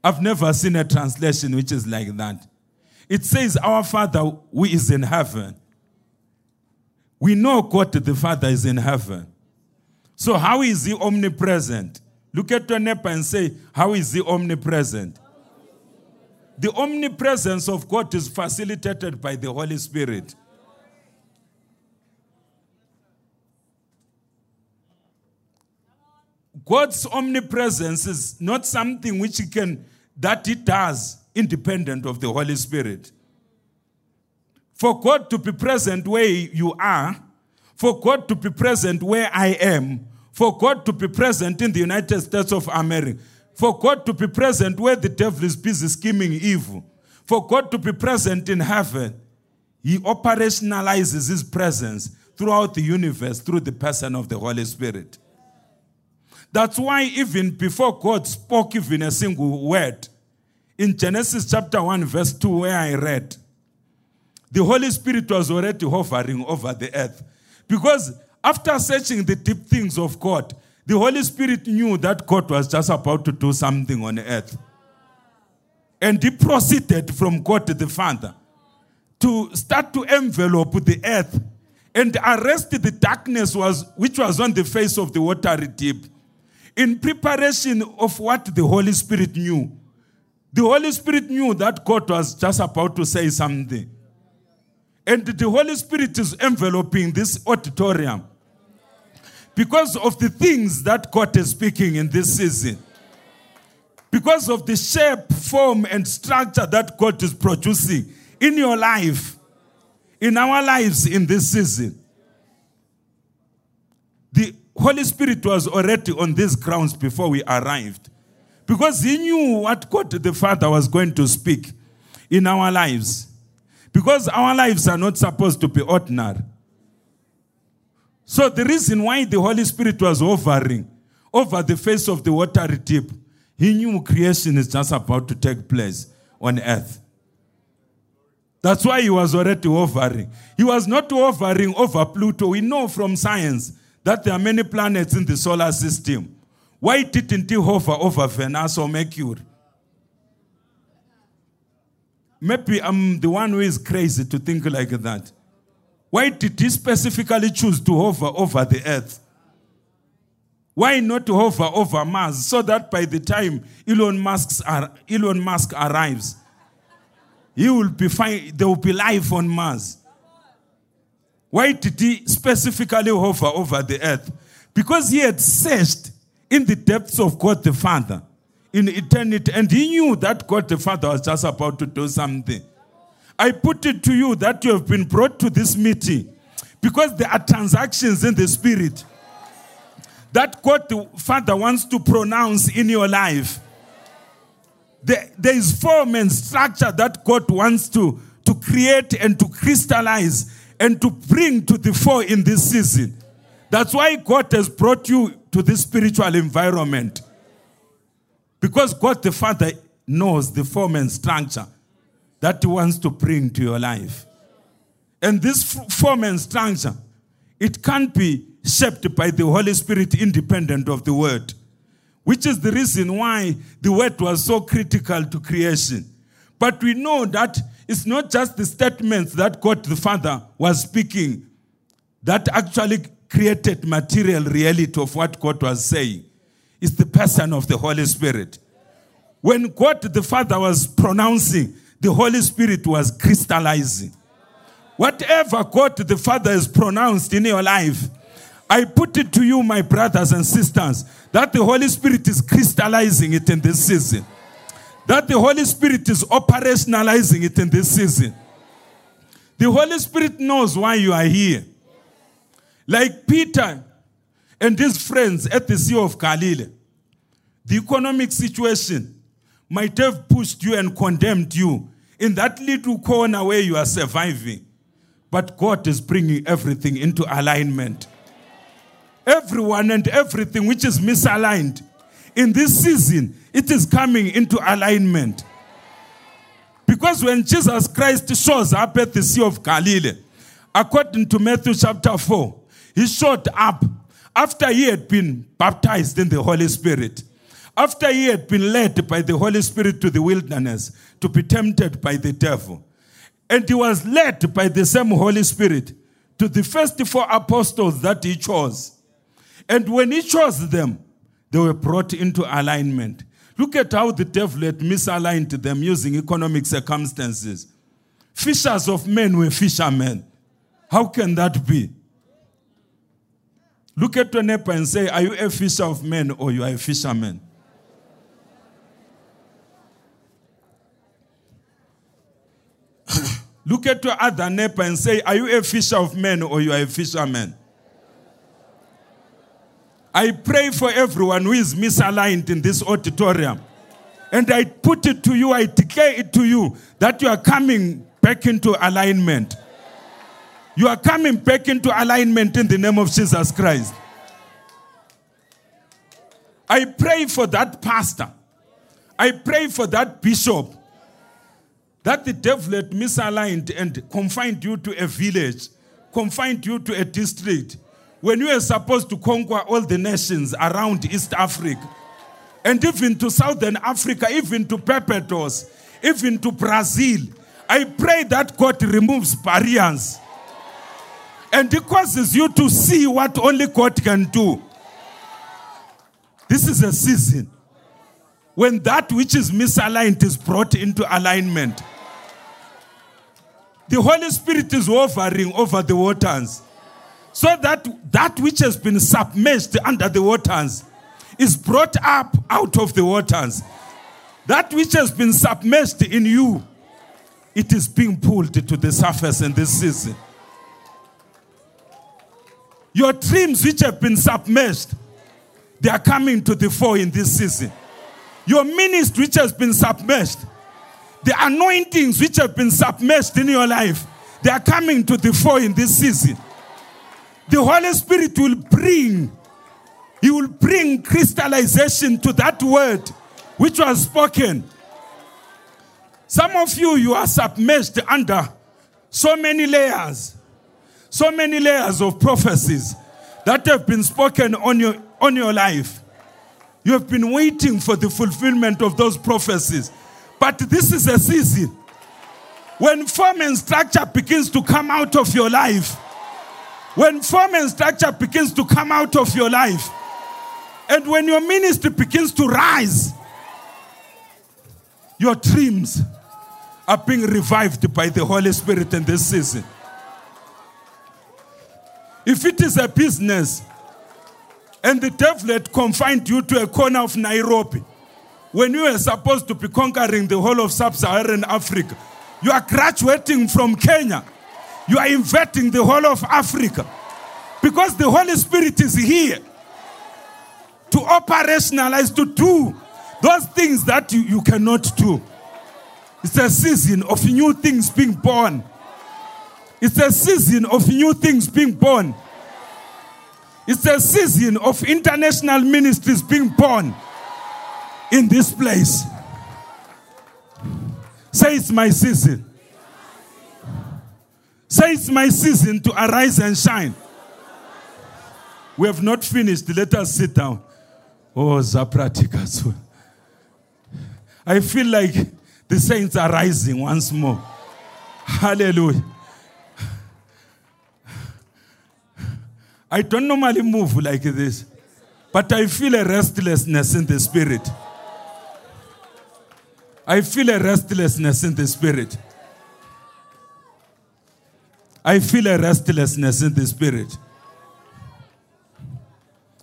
I've never seen a translation which is like that. It says, Our Father who is in heaven. We know God the Father is in heaven. So, how is He omnipresent? Look at your neighbor and say, How is He omnipresent? The omnipresence of God is facilitated by the Holy Spirit. God's omnipresence is not something which he can that he does independent of the Holy Spirit. For God to be present where you are, for God to be present where I am, for God to be present in the United States of America, for God to be present where the devil is busy scheming evil, for God to be present in heaven, he operationalizes his presence throughout the universe through the person of the Holy Spirit. That's why, even before God spoke even a single word, in Genesis chapter 1, verse 2, where I read, the Holy Spirit was already hovering over the earth. Because after searching the deep things of God, the Holy Spirit knew that God was just about to do something on earth. And he proceeded from God the Father to start to envelop the earth and arrest the darkness was, which was on the face of the watery deep in preparation of what the Holy Spirit knew. The Holy Spirit knew that God was just about to say something. And the Holy Spirit is enveloping this auditorium because of the things that God is speaking in this season. Because of the shape, form, and structure that God is producing in your life, in our lives in this season. The Holy Spirit was already on these grounds before we arrived. Because he knew what God the Father was going to speak in our lives. Because our lives are not supposed to be ordinary. So the reason why the Holy Spirit was hovering over the face of the watery deep, he knew creation is just about to take place on earth. That's why he was already hovering. He was not hovering over Pluto. We know from science that there are many planets in the solar system. Why didn't he hover over Venus or Mercury? Maybe I'm the one who is crazy to think like that. Why did he specifically choose to hover over the earth? Why not hover over Mars so that by the time Elon, Musk's, Elon Musk arrives, he will be fine, there will be life on Mars? Why did he specifically hover over the earth? Because he had searched in the depths of God the Father in eternity, and he knew that God the Father was just about to do something. I put it to you that you have been brought to this meeting because there are transactions in the spirit that God the Father wants to pronounce in your life. There, there is form and structure that God wants to, to create and to crystallize and to bring to the fore in this season. That's why God has brought you to this spiritual environment. Because God the Father knows the form and structure that He wants to bring to your life. And this form and structure, it can't be shaped by the Holy Spirit independent of the Word, which is the reason why the Word was so critical to creation. But we know that it's not just the statements that God the Father was speaking that actually created material reality of what God was saying. It's the person of the Holy Spirit. When God the Father was pronouncing, the Holy Spirit was crystallizing. Whatever God the Father has pronounced in your life, I put it to you, my brothers and sisters, that the Holy Spirit is crystallizing it in this season. That the Holy Spirit is operationalizing it in this season. The Holy Spirit knows why you are here. Like Peter and his friends at the Sea of Galilee, the economic situation might have pushed you and condemned you in that little corner where you are surviving. But God is bringing everything into alignment. Everyone and everything which is misaligned in this season, it is coming into alignment. Because when Jesus Christ shows up at the Sea of Galilee, according to Matthew chapter 4, he showed up after he had been baptized in the Holy Spirit. After he had been led by the Holy Spirit to the wilderness to be tempted by the devil. And he was led by the same Holy Spirit to the first four apostles that he chose. And when he chose them, they were brought into alignment. Look at how the devil had misaligned them using economic circumstances. Fishers of men were fishermen. How can that be? Look at your neighbor and say, Are you a fisher of men or you are a fisherman? Look at your other neighbor and say, Are you a fisher of men or you are a fisherman? I pray for everyone who is misaligned in this auditorium. And I put it to you, I declare it to you that you are coming back into alignment. You are coming back into alignment in the name of Jesus Christ. I pray for that pastor. I pray for that bishop that the devil had misaligned and confined you to a village, confined you to a district, when you were supposed to conquer all the nations around East Africa, and even to Southern Africa, even to Barbados, even to Brazil, I pray that God removes barriers and it causes you to see what only God can do. This is a season when that which is misaligned is brought into alignment. The Holy Spirit is hovering over the waters so that that which has been submerged under the waters is brought up out of the waters. That which has been submerged in you, it is being pulled to the surface in this season. Your dreams which have been submerged, they are coming to the fore in this season. Your ministry which has been submerged, the anointings which have been submerged in your life, they are coming to the fore in this season. the Holy Spirit will bring, He will bring crystallization to that word which was spoken. Some of you, you are submerged under so many layers, so many layers of prophecies that have been spoken on your, on your life. You have been waiting for the fulfillment of those prophecies. But this is a season when form and structure begins to come out of your life. When form and structure begins to come out of your life. And when your ministry begins to rise, your dreams are being revived by the Holy Spirit in this season. If it is a business and the devil had confined you to a corner of Nairobi, when you were supposed to be conquering the whole of sub Saharan Africa, you are graduating from Kenya. You are inverting the whole of Africa. Because the Holy Spirit is here to operationalize, to do those things that you, you cannot do. It's a season of new things being born. It's a season of new things being born. It's a season of international ministries being born in this place. Say it's my season. Say it's my season to arise and shine. We have not finished. Let us sit down. Oh, Zapratika. I feel like the saints are rising once more. Hallelujah. I don't normally move like this, but I feel a restlessness in the spirit. I feel a restlessness in the spirit. I feel a restlessness in the spirit.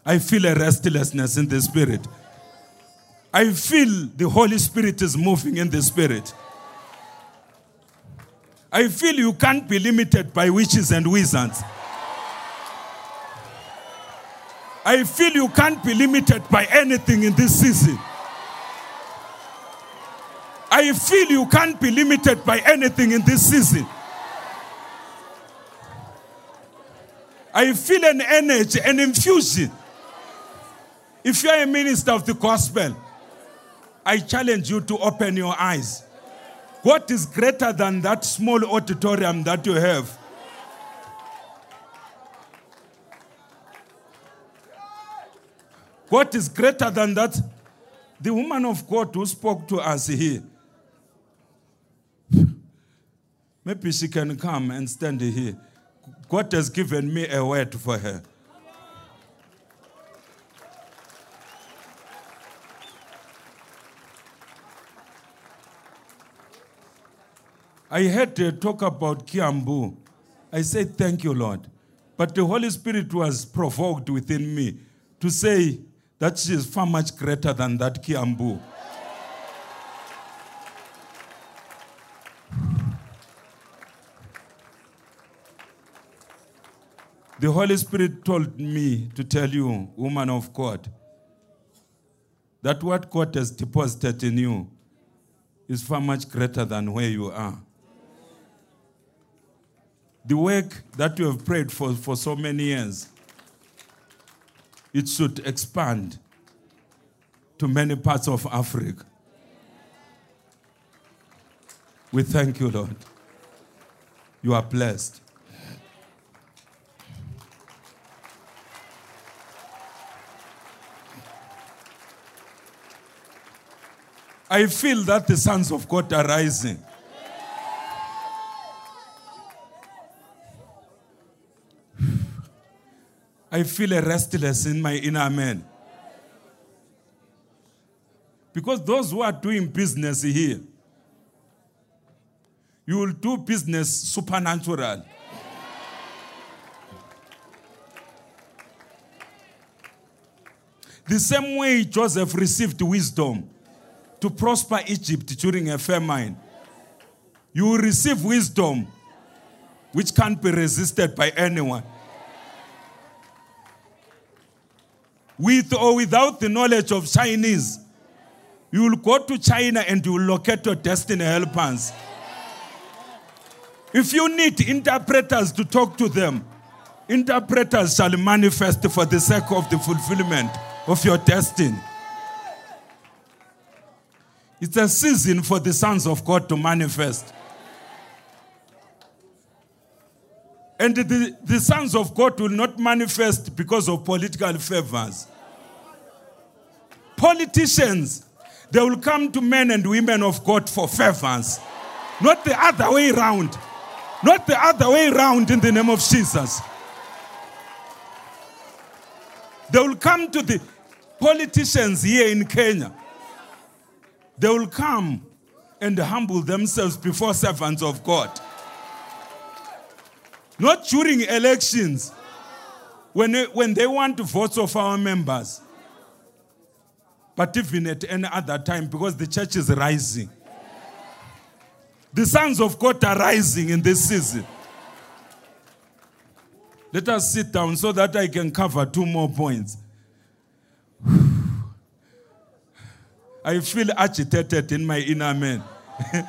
I feel a restlessness in the spirit. I feel the Holy Spirit is moving in the spirit. I feel you can't be limited by witches and wizards. I feel you can't be limited by anything in this season. I feel you can't be limited by anything in this season. I feel an energy, an infusion. If you are a minister of the gospel, I challenge you to open your eyes. What is greater than that small auditorium that you have? What is greater than that? The woman of God who spoke to us here. Maybe she can come and stand here. God has given me a word for her. I heard her talk about Kiambu. I said, Thank you, Lord. But the Holy Spirit was provoked within me to say that she is far much greater than that Kiambu. The Holy Spirit told me to tell you, woman of God, that what God has deposited in you is far much greater than where you are. The work that you have prayed for for so many years, it should expand to many parts of Africa. We thank you, Lord. You are blessed. I feel that the sons of God are rising. I feel a in my inner man. Because those who are doing business here, you will do business supernatural. The same way Joseph received wisdom to prosper Egypt during a famine, you will receive wisdom which can't be resisted by anyone. With or without the knowledge of Chinese, you will go to China and you will locate your destiny helpers. If you need interpreters to talk to them, Interpreters shall manifest for the sake of the fulfillment of your destiny. It's a season for the sons of God to manifest. And the, the sons of God will not manifest because of political favors. Politicians, they will come to men and women of God for favors, not the other way around. Not the other way around in the name of Jesus. They will come to the politicians here in Kenya. They will come and humble themselves before servants of God. Not during elections, when when they want votes of our members, but even at any other time because the church is rising. The sons of God are rising in this season. Let us sit down so that I can cover two more points. I feel agitated in my inner man.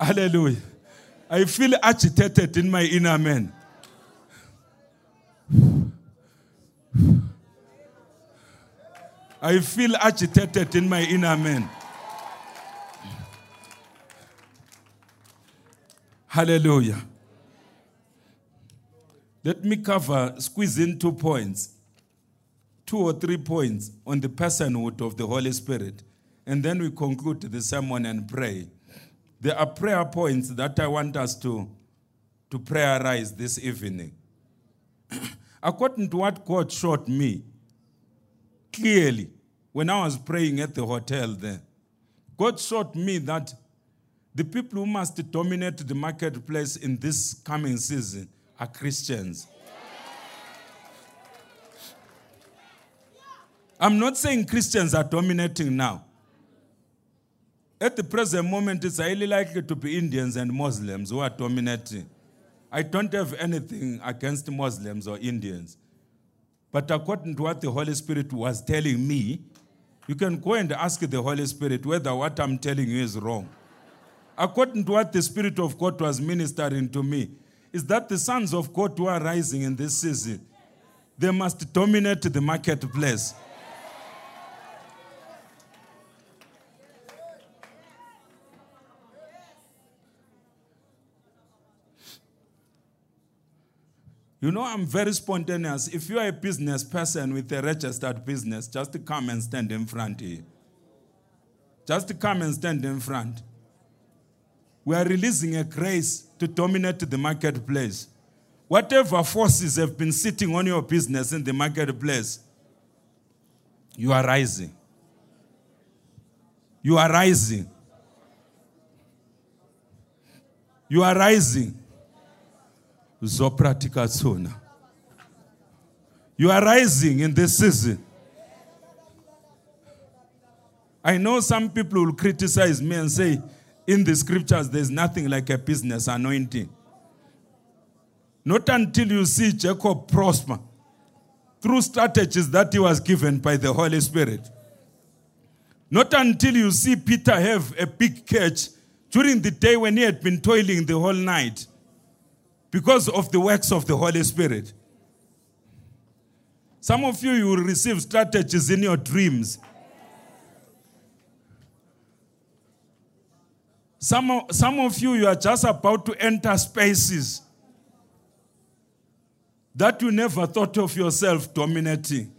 Hallelujah. I feel agitated in my inner man. I feel agitated in my inner man. Hallelujah. Let me cover, squeeze in two points, two or three points on the personhood of the Holy Spirit. And then we conclude the sermon and pray. There are prayer points that I want us to, to prayerize this evening. According to what God showed me clearly when I was praying at the hotel there, God showed me that the people who must dominate the marketplace in this coming season are Christians. I'm not saying Christians are dominating now. At the present moment, it's highly likely to be Indians and Muslims who are dominating. I don't have anything against Muslims or Indians. But according to what the Holy Spirit was telling me, you can go and ask the Holy Spirit whether what I'm telling you is wrong. According to what the Spirit of God was ministering to me, is that the sons of God who are rising in this season, they must dominate the marketplace. You know, I'm very spontaneous. If you are a business person with a registered business, just come and stand in front here. Just come and stand in front. We are releasing a grace to dominate the marketplace. Whatever forces have been sitting on your business in the marketplace, you are rising. You are rising. You are rising zopratika. You are rising in this season. I know some people will criticize me and say, in the scriptures, there's nothing like a business anointing. Not until you see Jacob prosper through strategies that he was given by the Holy Spirit. Not until you see Peter have a big catch during the day when he had been toiling the whole night because of the works of the Holy Spirit. Some of you, you will receive strategies in your dreams. Some of, some of you, you are just about to enter spaces that you never thought of yourself dominating.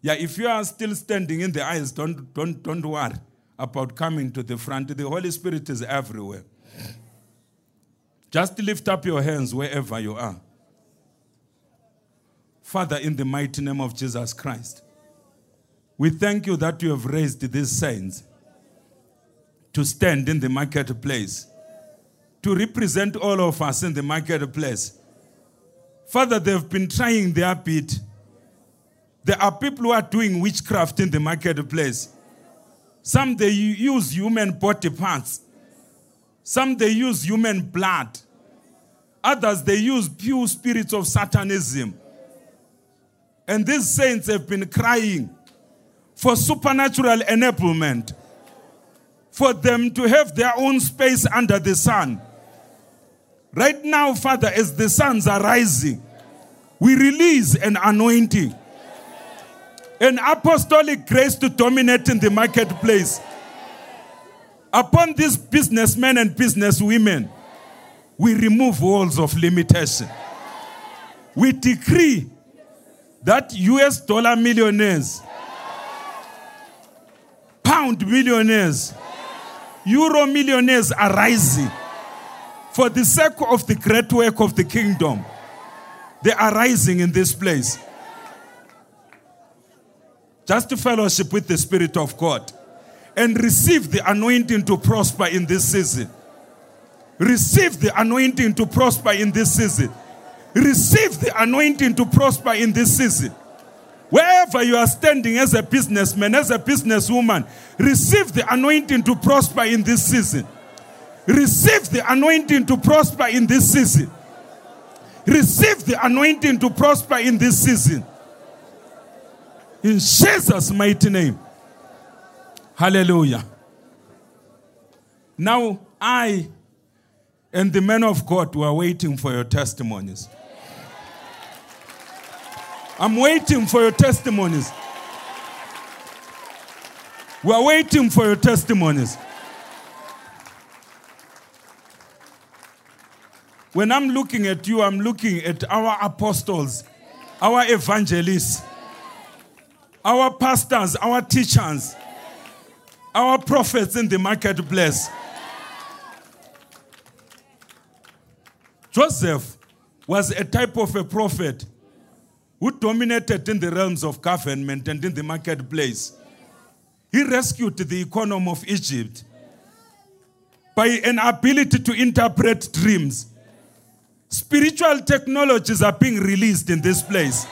Yeah, if you are still standing in the aisles, don't, don't, don't worry about coming to the front. The Holy Spirit is everywhere. Just lift up your hands wherever you are. Father, in the mighty name of Jesus Christ, we thank you that you have raised these saints to stand in the marketplace, to represent all of us in the marketplace. Father, they've been trying their bit. There are people who are doing witchcraft in the marketplace. Some they use human body parts some they use human blood. Others they use pure spirits of Satanism. And these saints have been crying for supernatural enablement, for them to have their own space under the sun, Right now, Father, as the suns are rising, we release an anointing, an apostolic grace to dominate in the marketplace. Upon these businessmen and businesswomen, we remove walls of limitation. We decree that US dollar millionaires, pound millionaires, euro millionaires are rising for the sake of the great work of the kingdom. They are rising in this place. Just to fellowship with the Spirit of God and receive the anointing to prosper in this season. Receive the anointing to prosper in this season. Receive the anointing to prosper in this season. Wherever you are standing as a businessman, as a businesswoman, receive the anointing to prosper in this season. Receive the anointing to prosper in this season. Receive the anointing to prosper in this season. In Jesus' mighty name. Hallelujah. Now, I and the men of God were waiting for your testimonies. I'm waiting for your testimonies. We're waiting for your testimonies. When I'm looking at you, I'm looking at our apostles, our evangelists, our pastors, our teachers, our prophets in the marketplace. Joseph was a type of a prophet who dominated in the realms of government and in the marketplace. He rescued the economy of Egypt by an ability to interpret dreams. Spiritual technologies are being released in this place.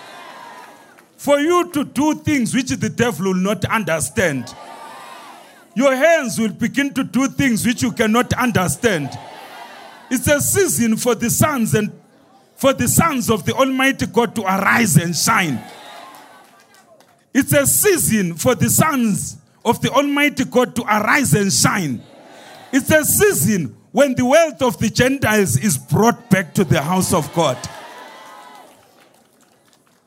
For you to do things which the devil will not understand. Your hands will begin to do things which you cannot understand. It's a season for the sons and for the sons of the Almighty God to arise and shine. It's a season for the sons of the Almighty God to arise and shine. It's a season when the wealth of the Gentiles is brought back to the house of God.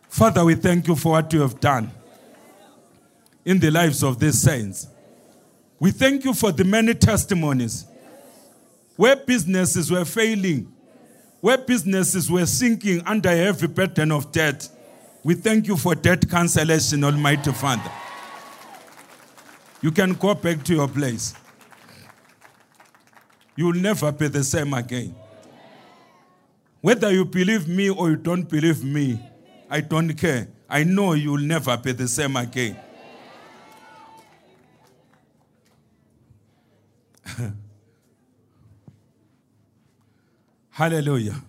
Father, we thank you for what you have done in the lives of these saints. We thank you for the many testimonies where businesses were failing, where businesses were sinking under a heavy burden of debt. We thank you for debt cancellation, Almighty Father. You can go back to your place. You will never be the same again. Whether you believe me or you don't believe me, I don't care. I know you will never be the same again. Hallelujah.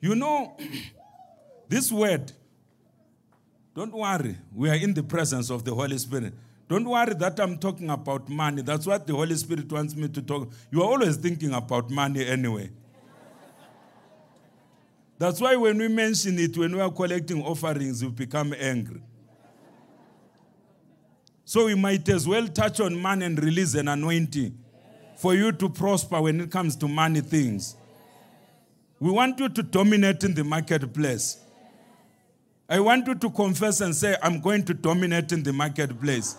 You know, this word, don't worry, we are in the presence of the Holy Spirit. Don't worry that I'm talking about money. That's what the Holy Spirit wants me to talk. You are always thinking about money anyway. That's why when we mention it, when we are collecting offerings, you become angry. So we might as well touch on money and release an anointing for you to prosper when it comes to money things. We want you to dominate in the marketplace. I want you to confess and say, I'm going to dominate in the marketplace.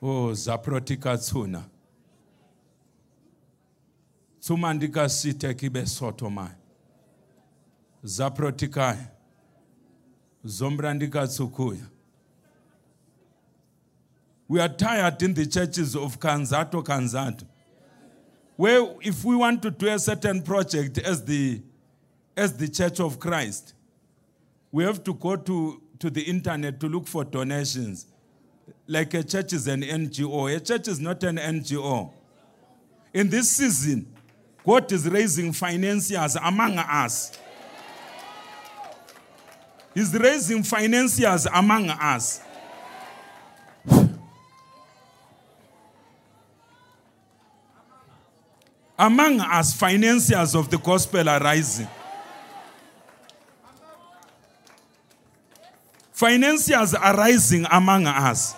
Oh, zaprotika tsuna. Tsuma ndikasite kibe. Zaprotikai. Zombra ndikatsukuya. We are tired in the churches of Kanzato, Kanzato. Where if we want to do a certain project as the, as the Church of Christ, we have to go to, to the internet to look for donations. Like a church is an NGO. A church is not an NGO. In this season, God is raising financiers among us. Is raising financiers among us. among us, financiers of the gospel are rising. Financiers are rising among us.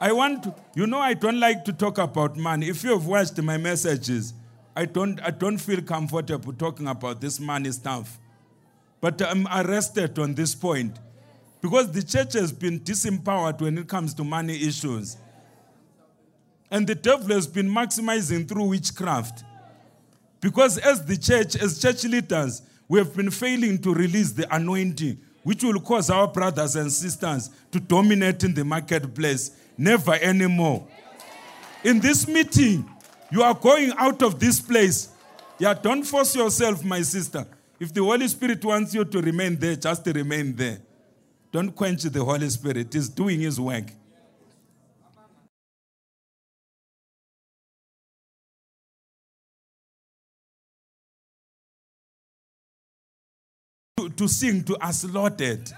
I want to, you know, I don't like to talk about money. If you have watched my messages, I don't, I don't feel comfortable talking about this money stuff. But I'm arrested on this point because the church has been disempowered when it comes to money issues. And the devil has been maximizing through witchcraft. Because as the church, as church leaders, we have been failing to release the anointing, which will cause our brothers and sisters to dominate in the marketplace. Never anymore. In this meeting, you are going out of this place. Yeah, don't force yourself, my sister. If the Holy Spirit wants you to remain there, just remain there. Don't quench the Holy Spirit. He's doing his work. To, to sing to us, Lorded.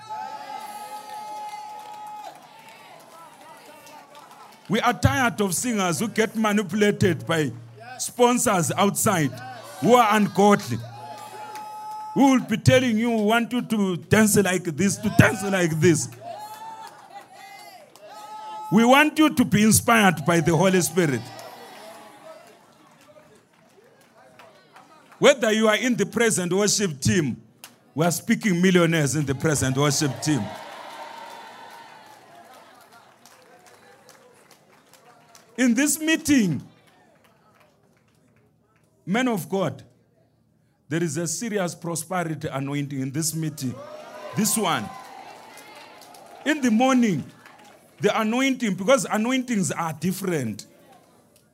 We are tired of singers who get manipulated by sponsors outside who are ungodly. Who will be telling you, we want you to dance like this, to dance like this. We want you to be inspired by the Holy Spirit. Whether you are in the present worship team, we are speaking millionaires in the present worship team. In this meeting, men of God, there is a serious prosperity anointing in this meeting. This one. In the morning, the anointing, because anointings are different.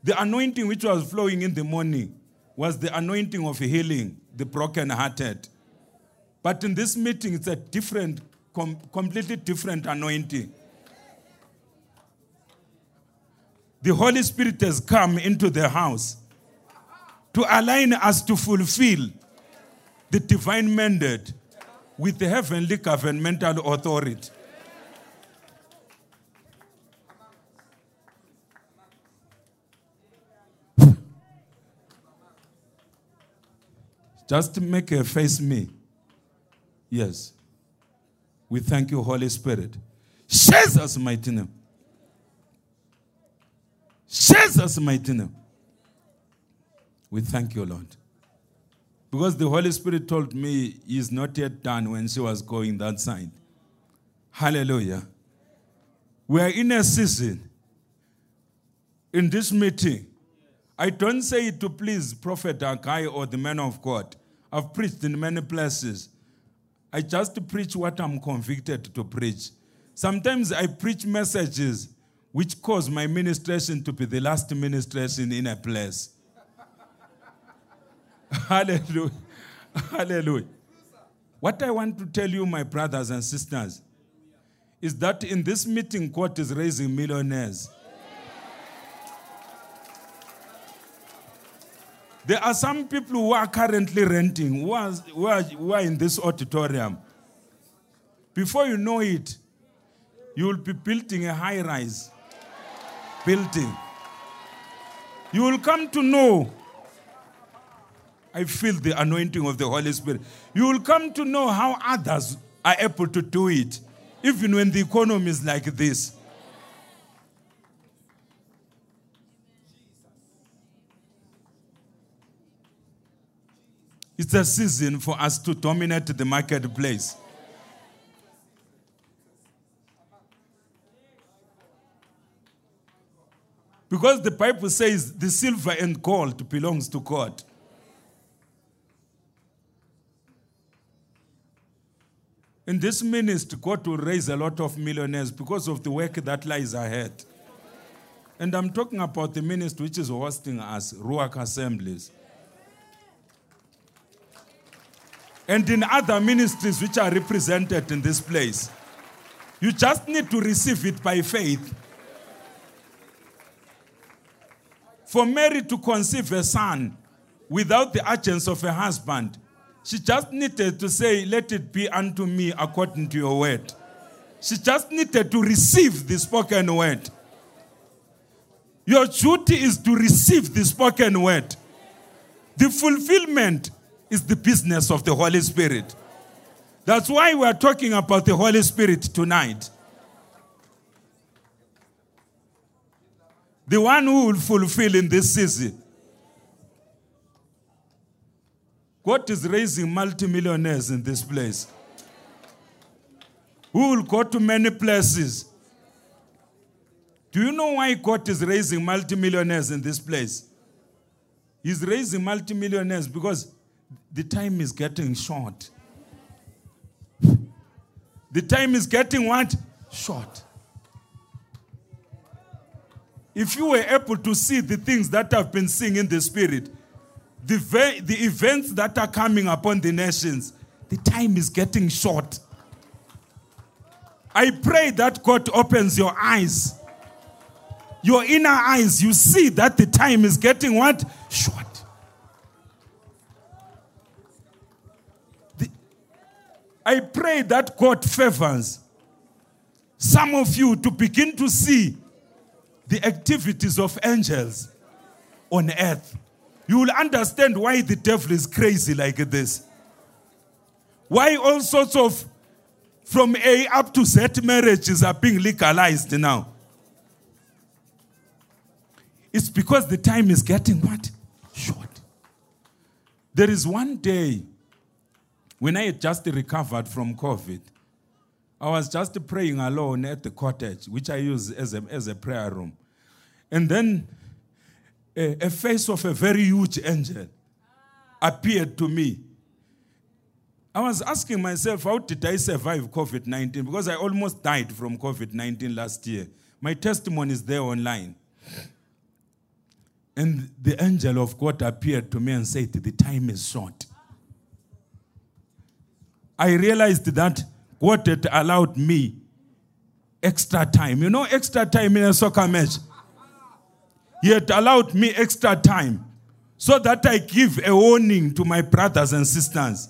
The anointing which was flowing in the morning was the anointing of healing the brokenhearted. But in this meeting, it's a different, com- completely different anointing. The Holy Spirit has come into the house to align us to fulfill the divine mandate with the heavenly governmental authority. Just make a face me. Yes. We thank you, Holy Spirit. Jesus' mighty name. Jesus' mighty name. We thank you, Lord. Because the Holy Spirit told me he is not yet done when she was going that side. Hallelujah. We are in a season in this meeting. I don't say it to please Prophet Akai or the man of God. I've preached in many places. I just preach what I'm convicted to preach. Sometimes I preach messages which caused my ministration to be the last ministration in a place. Hallelujah. Hallelujah. What I want to tell you, my brothers and sisters, is that in this meeting, God is raising millionaires. There are some people who are currently renting, who are, who are, who are in this auditorium. Before you know it, you will be building a high rise building. You will come to know. I feel the anointing of the Holy Spirit. You will come to know how others are able to do it, even when the economy is like this. It's a season for us to dominate the marketplace. Because the Bible says the silver and gold belongs to God. In this ministry, God will raise a lot of millionaires because of the work that lies ahead. And I'm talking about the ministry which is hosting us, Ruach Assemblies. And in other ministries which are represented in this place. You just need to receive it by faith. For Mary to conceive a son without the urgence of a husband, she just needed to say, Let it be unto me according to your word. She just needed to receive the spoken word. Your duty is to receive the spoken word. The fulfillment is the business of the Holy Spirit. That's why we are talking about the Holy Spirit tonight. The one who will fulfill in this season. God is raising multimillionaires in this place. Who will go to many places. Do you know why God is raising multimillionaires in this place? He's raising multimillionaires because the time is getting short. The time is getting what? Short. If you were able to see the things that I've been seeing in the spirit, the, ve- the events that are coming upon the nations, the time is getting short. I pray that God opens your eyes, your inner eyes. You see that the time is getting what? Short. I pray that God favors some of you to begin to see the activities of angels on earth. You will understand why the devil is crazy like this. Why all sorts of from A up to Z marriages are being legalized now. It's because the time is getting what? Short. There is one day when I had just recovered from COVID. I was just praying alone at the cottage, which I use as a, as a prayer room. And then a, a face of a very huge angel appeared to me. I was asking myself, how did I survive COVID 19? Because I almost died from COVID 19 last year. My testimony is there online. And the angel of God appeared to me and said, The time is short. I realized that God had allowed me extra time. You know, extra time in a soccer match. He had allowed me extra time so that I give a warning to my brothers and sisters.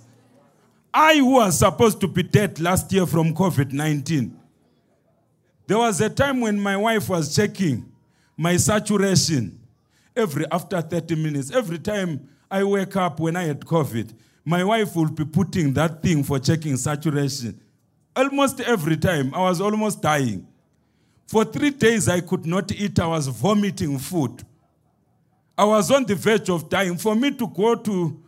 I, who was supposed to be dead last year from COVID 19, there was a time when my wife was checking my saturation every after 30 minutes. Every time I wake up when I had COVID, my wife will be putting that thing for checking saturation. Almost every time, I was almost dying. For three days, I could not eat. I was vomiting food. I was on the verge of dying. For me to go to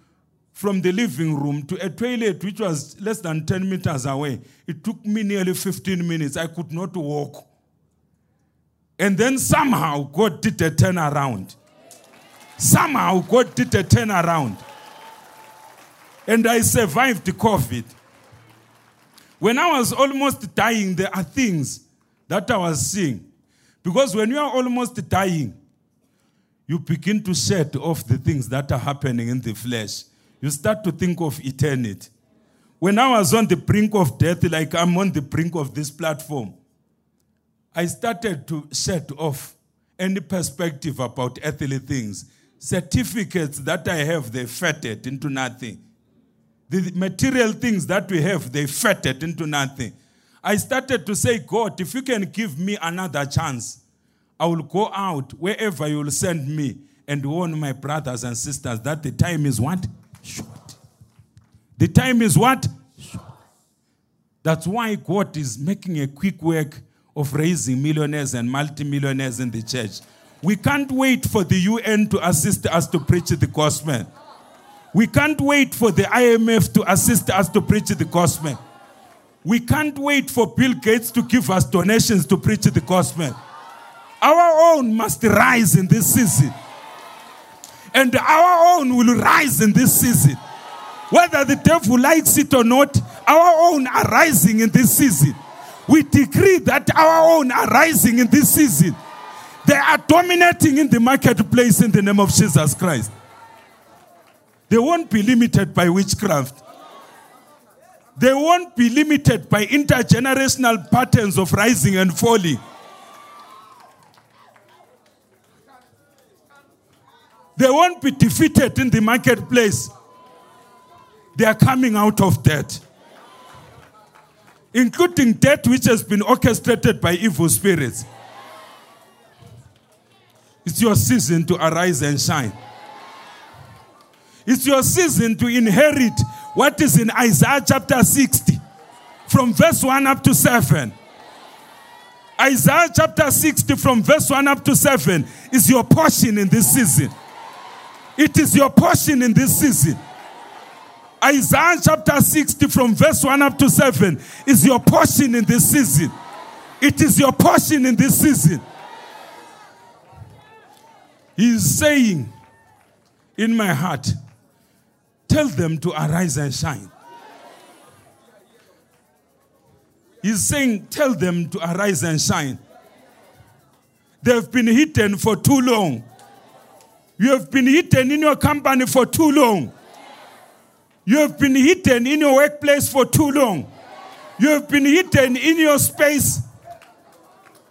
from the living room to a toilet which was less than 10 meters away, it took me nearly 15 minutes. I could not walk. And then somehow God did a turnaround. Somehow God did a turnaround. And I survived the COVID. When I was almost dying, there are things that I was seeing. Because when you are almost dying, you begin to shed off the things that are happening in the flesh. You start to think of eternity. When I was on the brink of death, like I'm on the brink of this platform, I started to shed off any perspective about earthly things. Certificates that I have, they fettered into nothing. The material things that we have, they fettered into nothing. I started to say, God, if you can give me another chance, I will go out wherever you will send me and warn my brothers and sisters that the time is what? Short. The time is what? Short. That's why God is making a quick work of raising millionaires and multimillionaires in the church. We can't wait for the UN to assist us to preach the gospel. We can't wait for the IMF to assist us to preach the gospel. We can't wait for Bill Gates to give us donations to preach the gospel. Our own must rise in this season. And our own will rise in this season. Whether the devil likes it or not, our own are rising in this season. We decree that our own are rising in this season. They are dominating in the marketplace in the name of Jesus Christ. They won't be limited by witchcraft. They won't be limited by intergenerational patterns of rising and falling. They won't be defeated in the marketplace. They are coming out of debt, including debt which has been orchestrated by evil spirits. It's your season to arise and shine. It's your season to inherit what is in Isaiah chapter 60, from verse 1 up to 7. Isaiah chapter 60 from verse 1 up to 7 is your portion in this season. It is your portion in this season. Isaiah chapter 60 from verse 1 up to 7 is your portion in this season. It is your portion in this season. He is saying in my heart, tell them to arise and shine. He's saying, tell them to arise and shine. They've been hidden for too long. You have been hidden in your company for too long. You have been hidden in your workplace for too long. You have been hidden in your space.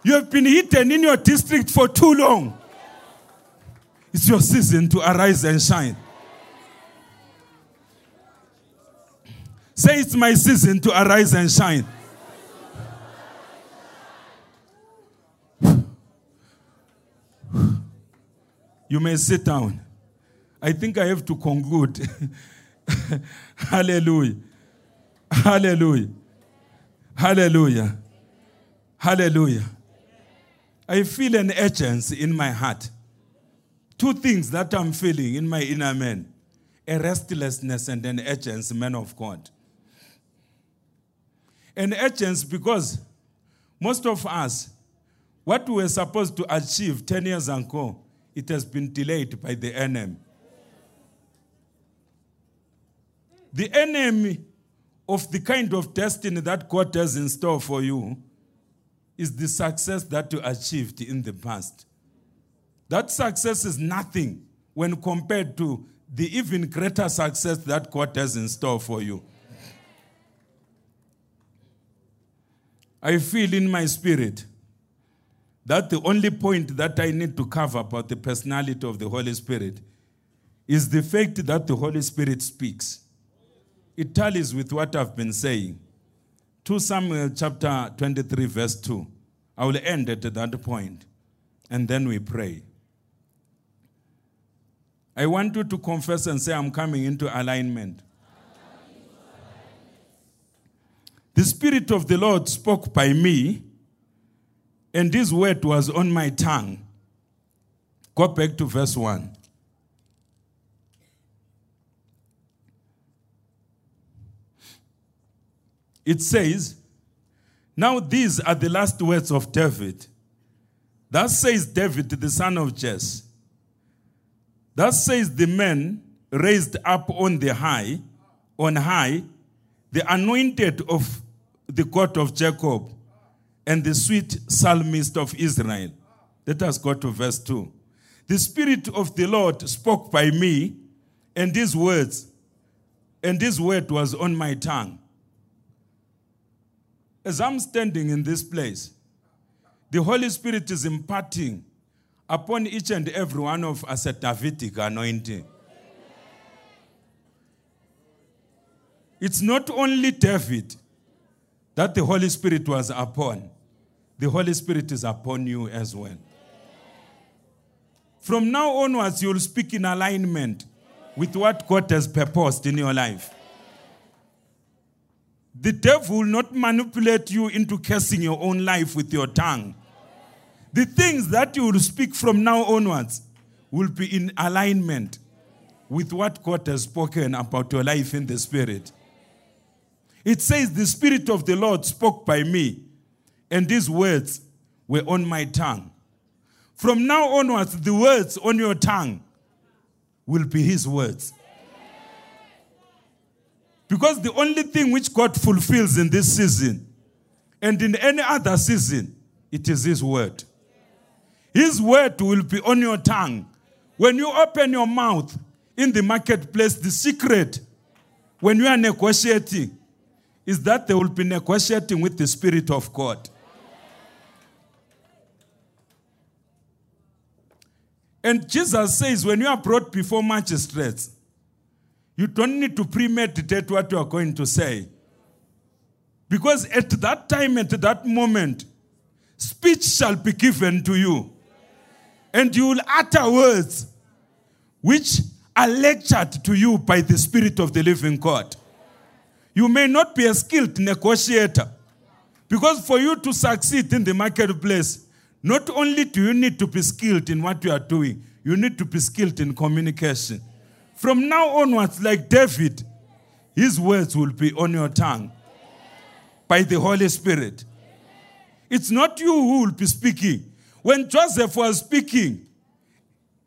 You have been hidden in your district for too long. It's your season to arise and shine. Say, It's my season to arise and shine. You may sit down. I think I have to conclude. Hallelujah. Hallelujah. Hallelujah. Hallelujah. I feel an urgency in my heart. Two things that I'm feeling in my inner man a restlessness and an urgency, man of God. An urgency because most of us, what we were supposed to achieve 10 years ago, it has been delayed by the enemy. The enemy of the kind of destiny that God has in store for you is the success that you achieved in the past. That success is nothing when compared to the even greater success that God has in store for you. I feel in my spirit that the only point that I need to cover about the personality of the Holy Spirit is the fact that the Holy Spirit speaks. It tallies with what I've been saying. 2 Samuel chapter 23, verse 2. I will end at that point and then we pray. I want you to confess and say, I'm coming into alignment. The Spirit of the Lord spoke by me and this word was on my tongue. Go back to verse 1. It says, Now these are the last words of David. Thus says David, the son of Jesse. Thus says the man raised up on the high, on high, the anointed of the court of Jacob and the sweet psalmist of Israel. Let us go to verse 2. The Spirit of the Lord spoke by me, and these words, and this word was on my tongue. As I'm standing in this place, the Holy Spirit is imparting upon each and every one of us a Davidic anointing. It's not only David that the Holy Spirit was upon, the Holy Spirit is upon you as well. From now onwards, you'll speak in alignment with what God has purposed in your life. The devil will not manipulate you into cursing your own life with your tongue. The things that you will speak from now onwards will be in alignment with what God has spoken about your life in the Spirit. It says, The Spirit of the Lord spoke by me, and these words were on my tongue. From now onwards, the words on your tongue will be His words. Because the only thing which God fulfills in this season and in any other season, it is His word. His word will be on your tongue. When you open your mouth in the marketplace, the secret when you are negotiating is that they will be negotiating with the Spirit of God. And Jesus says, when you are brought before magistrates, you don't need to premeditate what you are going to say. Because at that time, at that moment, speech shall be given to you. And you will utter words which are lectured to you by the Spirit of the living God. You may not be a skilled negotiator, Because for you to succeed in the marketplace, not only do you need to be skilled in what you are doing, you need to be skilled in communication. From now onwards, like David, his words will be on your tongue by the Holy Spirit. It's not you who will be speaking. When Joseph was speaking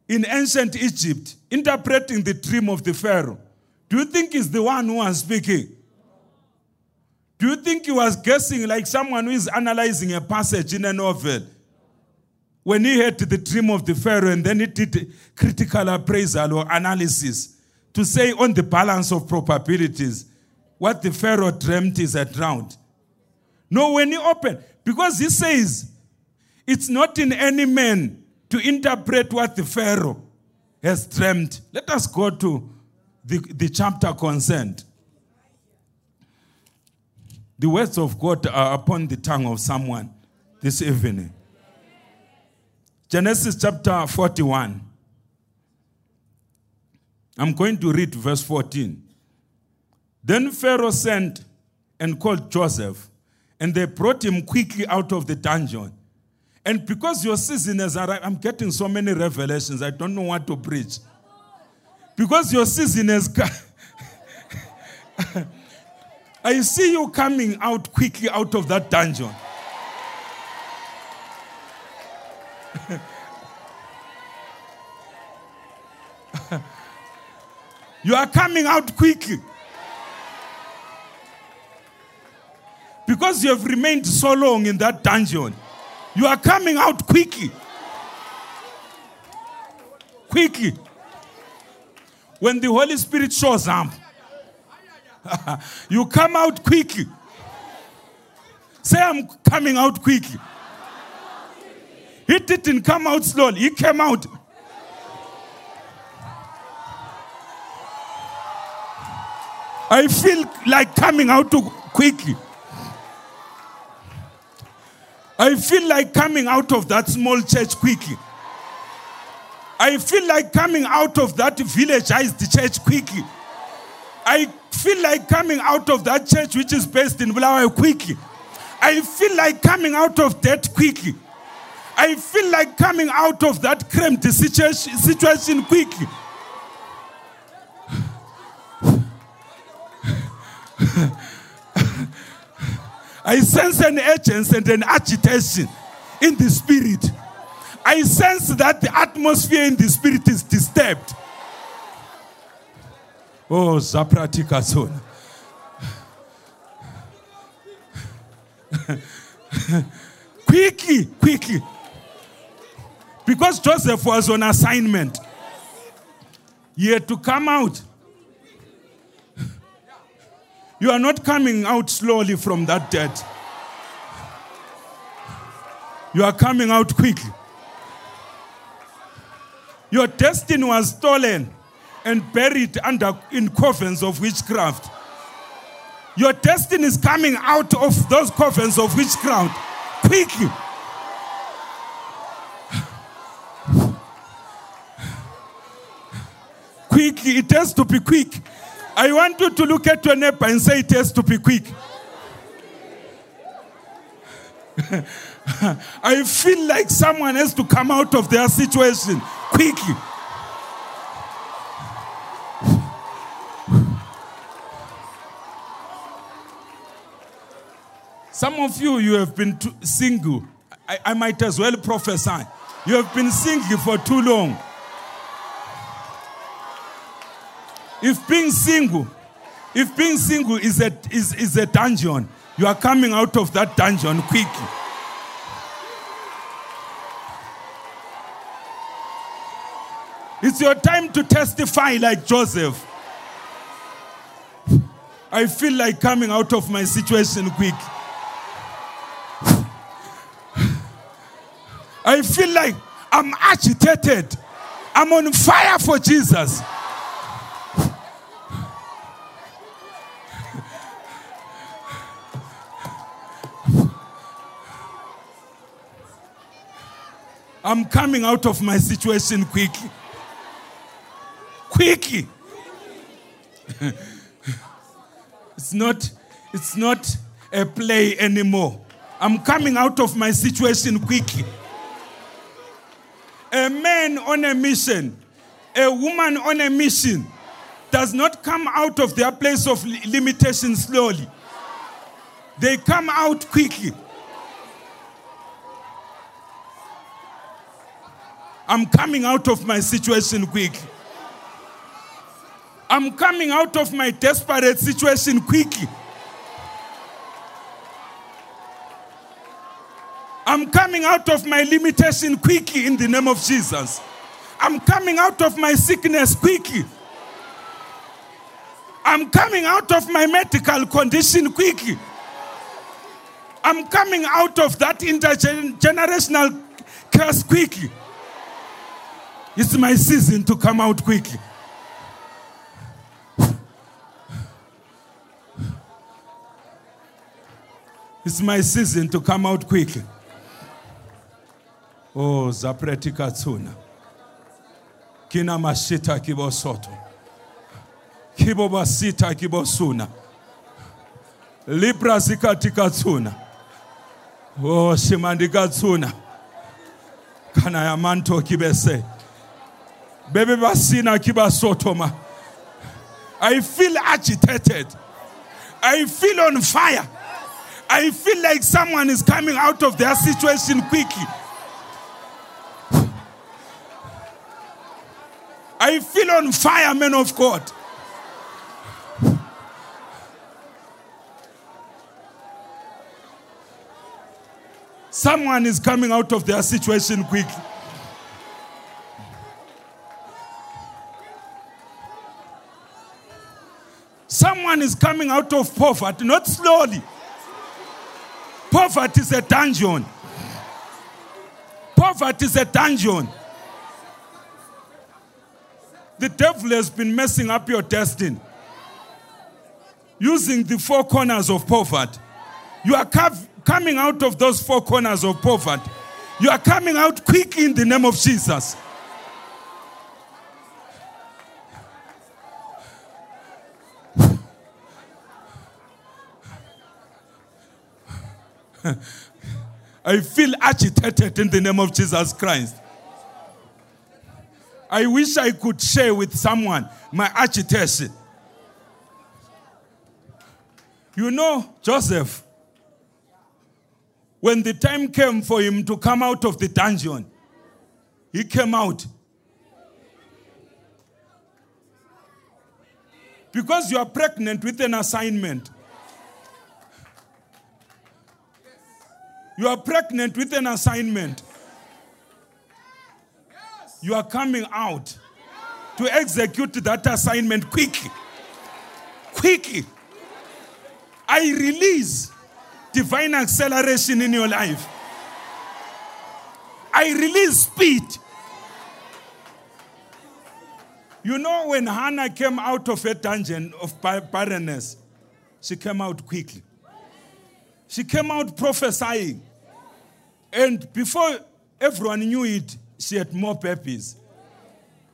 in ancient Egypt, interpreting the dream of the Pharaoh, do you think he's the one who was speaking? Do you think he was guessing like someone who is analyzing a passage in a novel? When he had the dream of the Pharaoh and then he did critical appraisal or analysis to say on the balance of probabilities what the Pharaoh dreamt is a drowned. No, when he opened, because he says it's not in any man to interpret what the Pharaoh has dreamt. Let us go to the, the chapter concerned. The words of God are upon the tongue of someone this evening. Genesis chapter 41. I'm going to read verse 14. Then Pharaoh sent and called Joseph, and they brought him quickly out of the dungeon. And because your season has arrived, I'm getting so many revelations, I don't know what to preach. Because your season has come. I see you coming out quickly out of that dungeon. you are coming out quickly. Because you have remained so long in that dungeon, you are coming out quickly. Quickly. When the Holy Spirit shows up, you come out quickly. Say, I'm coming out quickly. He didn't come out slowly, he came out. I feel like coming out quickly. I feel like coming out of that small church quickly. I feel like coming out of that villagized church quickly. I feel like coming out of that church which is based in Bulawayo quickly. I feel like coming out of that quickly. I feel like coming out of that cramped situation, situation quickly. I sense an urgency and an agitation in the spirit. I sense that the atmosphere in the spirit is disturbed. Oh, Zapratika zone. quickly, quickly. Because Joseph was on assignment. He had to come out. You are not coming out slowly from that debt. You are coming out quickly. Your destiny was stolen and buried under in covens of witchcraft. Your destiny is coming out of those covens of witchcraft quickly. quickly, it has to be quick. I want you to look at your neighbor and say it has to be quick. I feel like someone has to come out of their situation quickly. Some of you, you have been single. I, I might as well prophesy. You have been single for too long. If being single, if being single is a, is, is a dungeon, you are coming out of that dungeon quickly. It's your time to testify like Joseph. I feel like coming out of my situation quick. I feel like I'm agitated. I'm on fire for Jesus. I'm coming out of my situation quickly. Quickly. it's not it's not a play anymore. I'm coming out of my situation quickly. A man on a mission, a woman on a mission, does not come out of their place of limitation slowly. They come out quickly. I'm coming out of my situation quickly. I'm coming out of my desperate situation quickly. I'm coming out of my limitation quickly in the name of Jesus. I'm coming out of my sickness quickly. I'm coming out of my medical condition quickly. I'm coming out of that intergenerational curse quickly. It's my season to come out quickly. It's my season to come out quickly. Oh, zapretika tsuna. Kina mashita kibosoto. Kibo basita kibosuna. Libra zikatika tsuna. Oh, shimandika tsuna. Kana ya manto kibese. Bebe basina kibasotoma. I feel agitated. I feel on fire. I feel like someone is coming out of their situation quickly. I feel on fire, man of God. Someone is coming out of their situation quickly. Someone is coming out of poverty, not slowly. Poverty is a dungeon. Poverty is a dungeon. The devil has been messing up your destiny using the four corners of poverty. You are coming out of those four corners of poverty. You are coming out quick in the name of Jesus. I feel agitated in the name of Jesus Christ. I wish I could share with someone my agitation. You know, Joseph, when the time came for him to come out of the dungeon, he came out. Because you are pregnant with an assignment. You are pregnant with an assignment. You are coming out to execute that assignment quickly. Quickly. I release divine acceleration in your life. I release speed. You know, when Hannah came out of a dungeon of barrenness, she came out quickly. She came out prophesying. And before everyone knew it, she had more babies.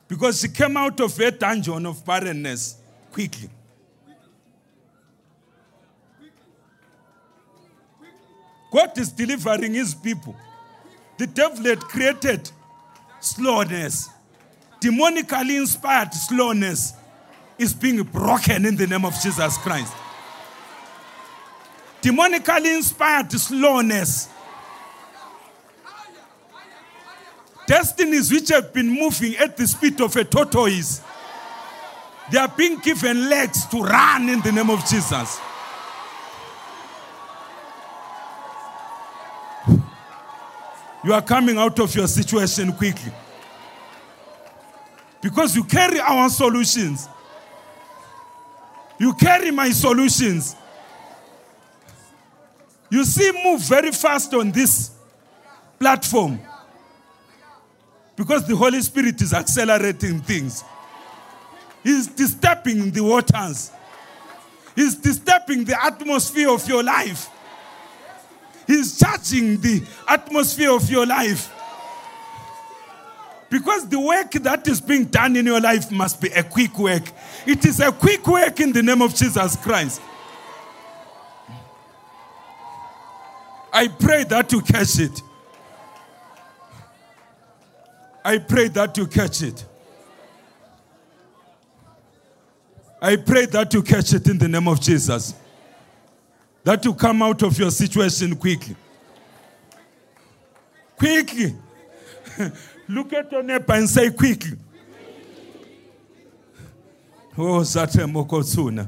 Because she came out of a dungeon of barrenness quickly. God is delivering his people. The devil had created slowness, demonically inspired slowness is being broken in the name of Jesus Christ demonically inspired slowness. Destinies which have been moving at the speed of a tortoise, they are being given legs to run in the name of Jesus. You are coming out of your situation quickly. Because you carry our solutions. You carry my solutions. You see, move very fast on this platform because the Holy Spirit is accelerating things. He's disturbing the waters, He's disturbing the atmosphere of your life. He's charging the atmosphere of your life. Because the work that is being done in your life must be a quick work. It is a quick work in the name of Jesus Christ. I pray that you catch it. I pray that you catch it. I pray that you catch it in the name of Jesus. That you come out of your situation quickly. Quickly. Look at your neighbor and say, quickly. Oh, Zate Mokotsuna.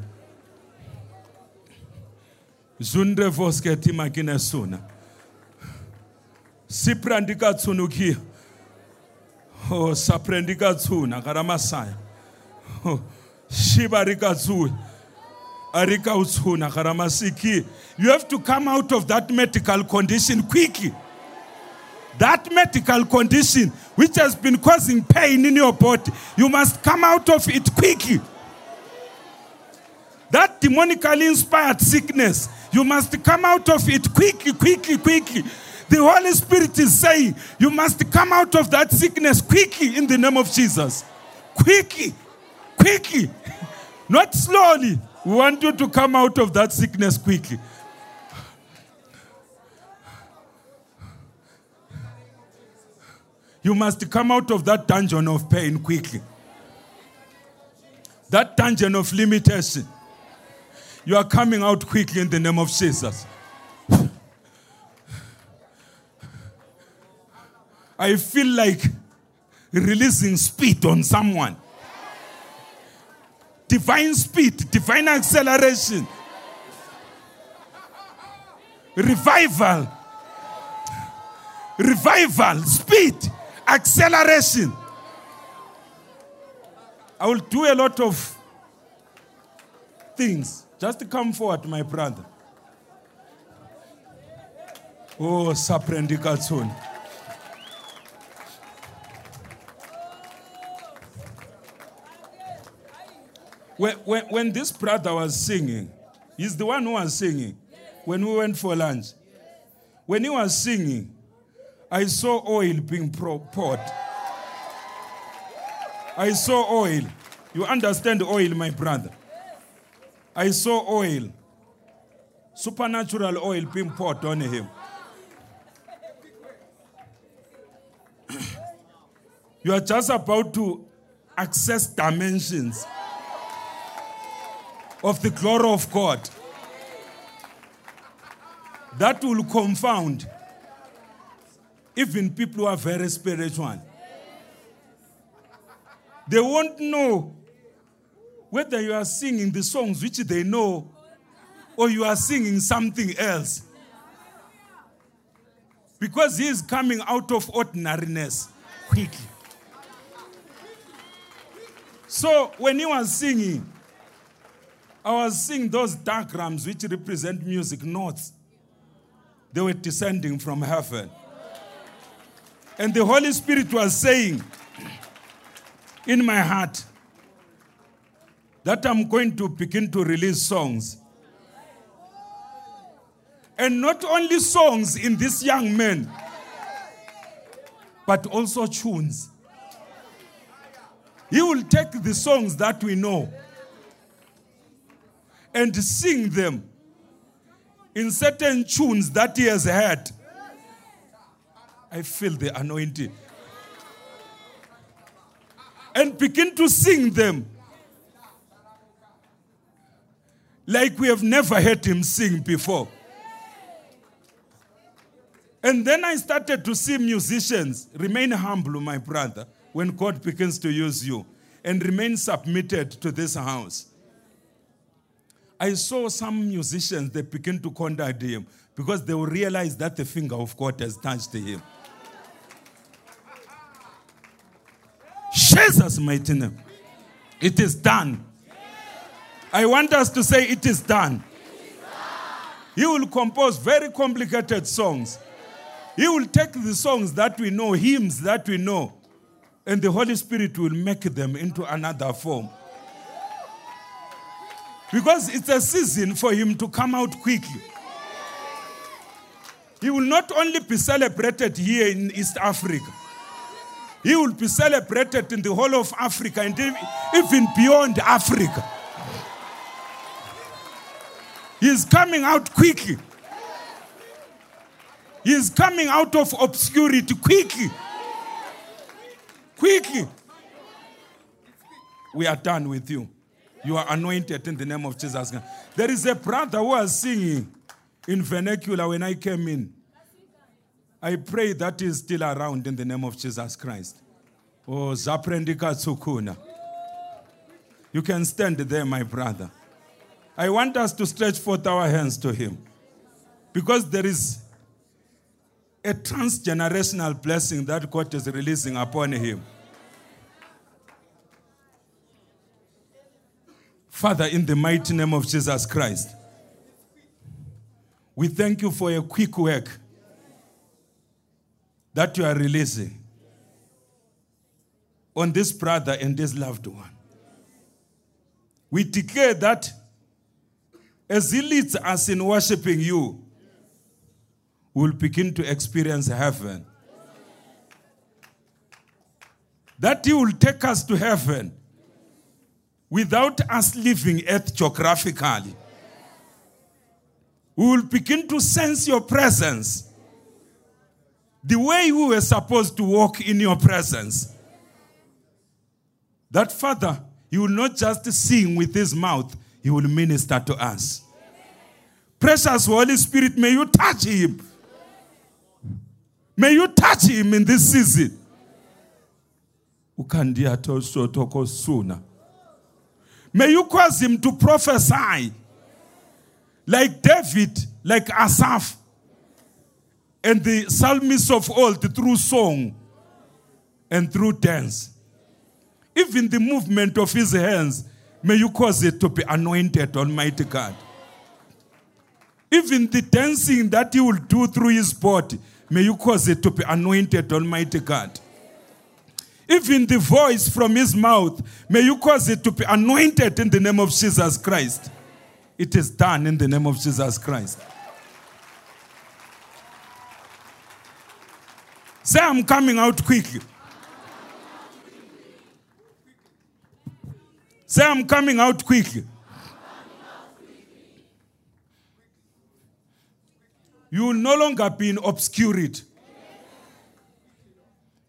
Zundre voske timakine suna. Siprandika tsunukia. Oh, saprendika tsuna karamasaya. Oh, shiba rika tsui. Arika utsuna karamasiki. You have to come out of that medical condition quickly. That medical condition which has been causing pain in your body, you must come out of it quickly. That demonically inspired sickness, you must come out of it quickly, quickly, quickly. The Holy Spirit is saying, you must come out of that sickness quickly in the name of Jesus. Quickly, quickly, not slowly. We want you to come out of that sickness quickly. You must come out of that dungeon of pain quickly. That dungeon of limitation. You are coming out quickly in the name of Jesus. I feel like releasing speed on someone. Divine speed, divine acceleration, revival, revival, speed, acceleration. I will do a lot of things. Just come forward, my brother. Oh, saprendi When, when, when this brother was singing, he's the one who was singing when we went for lunch. When he was singing, I saw oil being poured. I saw oil. You understand oil, my brother? I saw oil, supernatural oil being poured on him. you are just about to access dimensions of the glory of God that will confound even people who are very spiritual. They won't know whether you are singing the songs which they know or you are singing something else. Because he is coming out of ordinariness quickly. So when he was singing, I was seeing those diagrams which represent music notes. They were descending from heaven. And the Holy Spirit was saying in my heart that I'm going to begin to release songs. And not only songs in this young man, but also tunes. He will take the songs that we know and sing them in certain tunes that he has heard. I feel the anointing. And begin to sing them like we have never heard him sing before. And then I started to see musicians remain humble, my brother, when God begins to use you, and remain submitted to this house. I saw some musicians, they begin to contact him because they will realize that the finger of God has touched him. Jesus' mighty name. It is done. I want us to say, It is done. He will compose very complicated songs. He will take the songs that we know, hymns that we know, and the Holy Spirit will make them into another form. Because it's a season for him to come out quickly. He will not only be celebrated here in East Africa, he will be celebrated in the whole of Africa and even beyond Africa. He is coming out quickly. He is coming out of obscurity quickly. Quickly. We are done with you. You are anointed in the name of Jesus. There is a brother who was singing in vernacular when I came in. I pray that is still around in the name of Jesus Christ. Oh, Zaprendika Tsukuna. You can stand there, my brother. I want us to stretch forth our hands to him because there is a transgenerational blessing that God is releasing upon him. Father, in the mighty name of Jesus Christ, we thank you for a quick work that you are releasing on this brother and this loved one. We declare that as he leads us in worshiping you, we'll begin to experience heaven. That he will take us to heaven without us leaving earth geographically. We will begin to sense your presence the way we were supposed to walk in your presence. That Father, he will not just sing with his mouth, he will minister to us. Precious Holy Spirit, may you touch him. May you touch him in this season. May you cause him to prophesy like David, like Asaph, and the psalmists of old through song and through dance. Even the movement of his hands, may you cause it to be anointed, Almighty God. Even the dancing that he will do through his body, may you cause it to be anointed, Almighty God. Even the voice from his mouth, may you cause it to be anointed in the name of Jesus Christ. It is done in the name of Jesus Christ. Say, I'm coming out quickly. Say, I'm coming out quickly. You will no longer be in obscurity.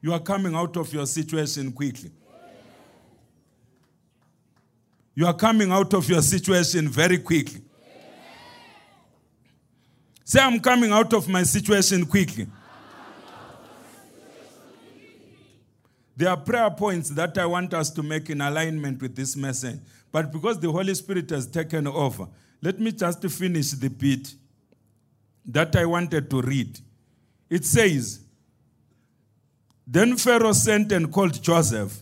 You are coming out of your situation quickly. You are coming out of your situation very quickly. Say, I'm coming out of my situation quickly. There are prayer points that I want us to make in alignment with this message. But because the Holy Spirit has taken over, let me just finish the bit that I wanted to read. It says, Then Pharaoh sent and called Joseph,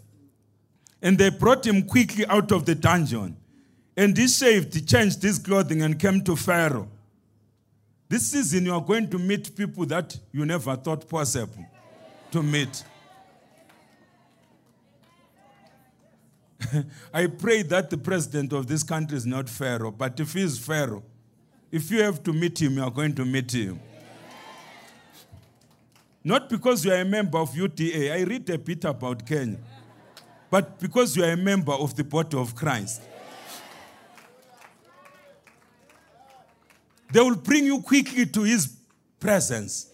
and they brought him quickly out of the dungeon. And he shaved, he changed his clothing, and came to Pharaoh. This season, you are going to meet people that you never thought possible to meet. I pray that the president of this country is not Pharaoh, but if he is Pharaoh, if you have to meet him, you are going to meet him. Not because you are a member of UDA. I read a bit about Kenya. But because you are a member of the body of Christ. They will bring you quickly to his presence.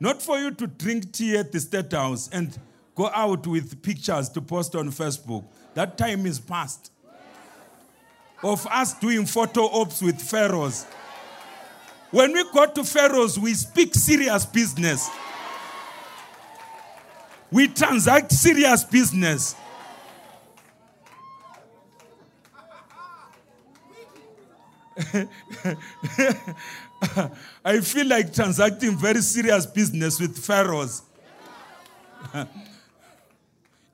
Not for you to drink tea at the state house and go out with pictures to post on Facebook. That time is past. Of us doing photo ops with pharaohs. When we go to pharaohs, we speak serious business. We transact serious business. I feel like transacting very serious business with pharaohs.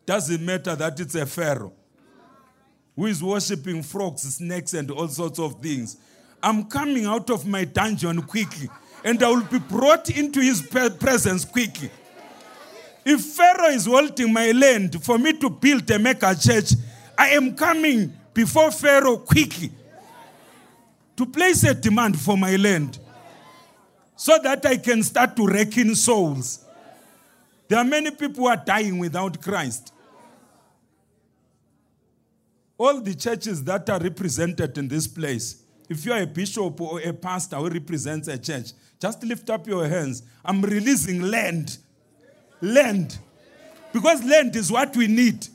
Doesn't matter that it's a pharaoh who is worshiping frogs, snakes, and all sorts of things. I'm coming out of my dungeon quickly, and I will be brought into his presence quickly. If Pharaoh is holding my land for me to build a mega church, I am coming before Pharaoh quickly to place a demand for my land so that I can start to reckon souls. There are many people who are dying without Christ. All the churches that are represented in this place, if you are a bishop or a pastor who represents a church, just lift up your hands. I'm releasing land. Land. Because land is what we need.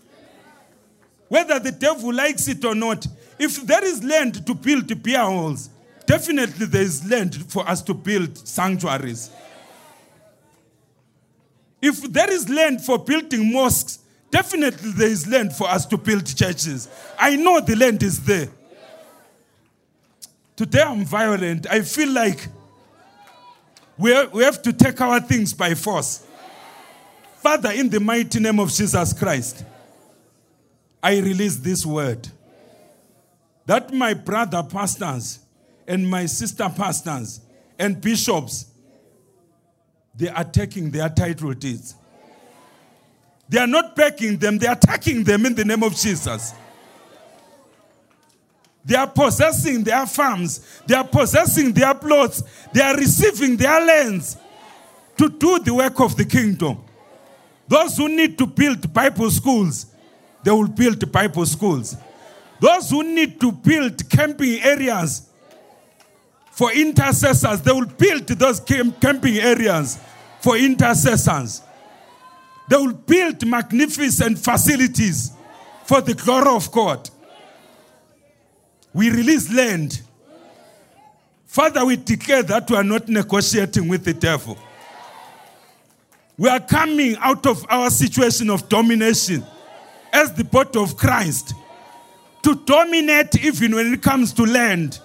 Whether the devil likes it or not, if there is land to build beer halls, definitely there is land for us to build sanctuaries. If there is land for building mosques, definitely there is land for us to build churches. I know the land is there. Today I'm violent. I feel like we have to take our things by force. Father, in the mighty name of Jesus Christ, I release this word that my brother pastors and my sister pastors and bishops they are taking their title deeds. They are not begging them, they are taking them in the name of Jesus. They are possessing their farms, they are possessing their plots, they are receiving their lands to do the work of the kingdom. Those who need to build Bible schools, they will build Bible schools. Those who need to build camping areas for intercessors, they will build those camping areas for intercessors. They will build magnificent facilities for the glory of God. We release land. Father, we declare that we are not negotiating with the devil. We are coming out of our situation of domination as the body of Christ to dominate even when it comes to land.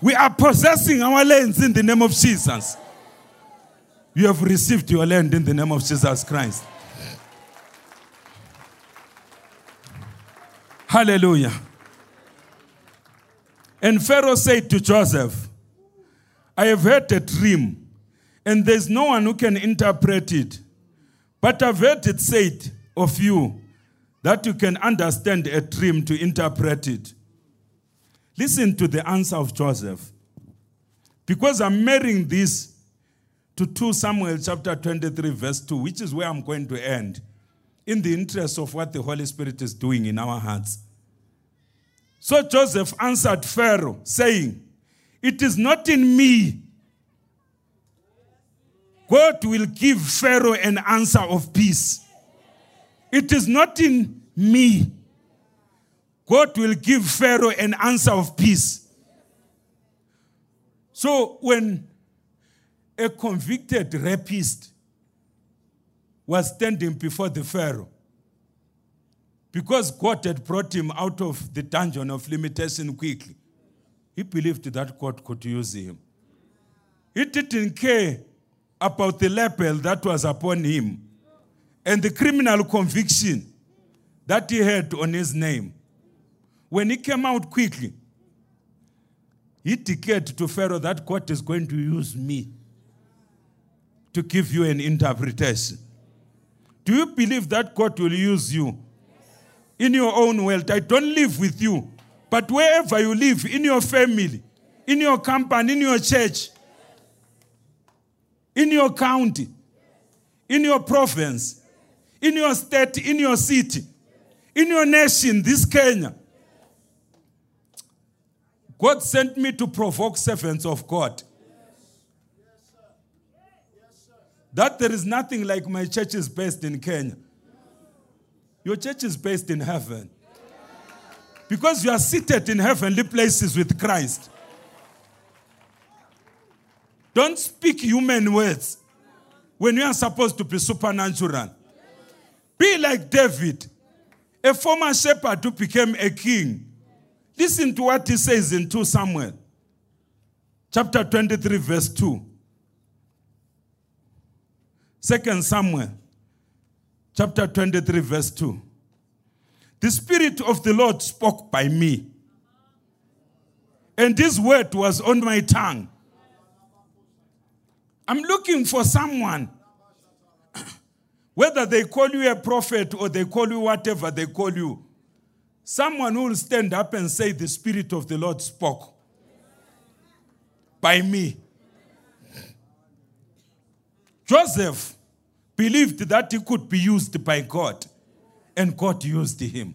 We are possessing our lands in the name of Jesus. You have received your land in the name of Jesus Christ. Hallelujah. And Pharaoh said to Joseph, I have had a dream, and there's no one who can interpret it. But I've heard it said of you that you can understand a dream to interpret it. Listen to the answer of Joseph. Because I'm marrying this to 2 Samuel chapter 23, verse 2, which is where I'm going to end, in the interest of what the Holy Spirit is doing in our hearts. So Joseph answered Pharaoh, saying, It is not in me. God will give Pharaoh an answer of peace. It is not in me. God will give Pharaoh an answer of peace. So when a convicted rapist was standing before the Pharaoh because God had brought him out of the dungeon of limitation quickly. He believed that God could use him. He didn't care about the label that was upon him and the criminal conviction that he had on his name. When he came out quickly, he declared to Pharaoh that God is going to use me to give you an interpretation. Do you believe that God will use you in your own world? I don't live with you, but wherever you live, in your family, in your company, in your church, in your county, in your province, in your state, in your city, in your nation, this Kenya. God sent me to provoke servants of God. That there is nothing like my church is based in Kenya. Your church is based in heaven. Because you are seated in heavenly places with Christ. Don't speak human words when you are supposed to be supernatural. Be like David, a former shepherd who became a king. Listen to what he says in 2 Samuel, chapter 23, verse 2. Second Samuel chapter 23, verse 2. The Spirit of the Lord spoke by me, and this word was on my tongue. I'm looking for someone, whether they call you a prophet or they call you whatever they call you, someone who will stand up and say, The Spirit of the Lord spoke by me. Joseph believed that he could be used by God, and God used him.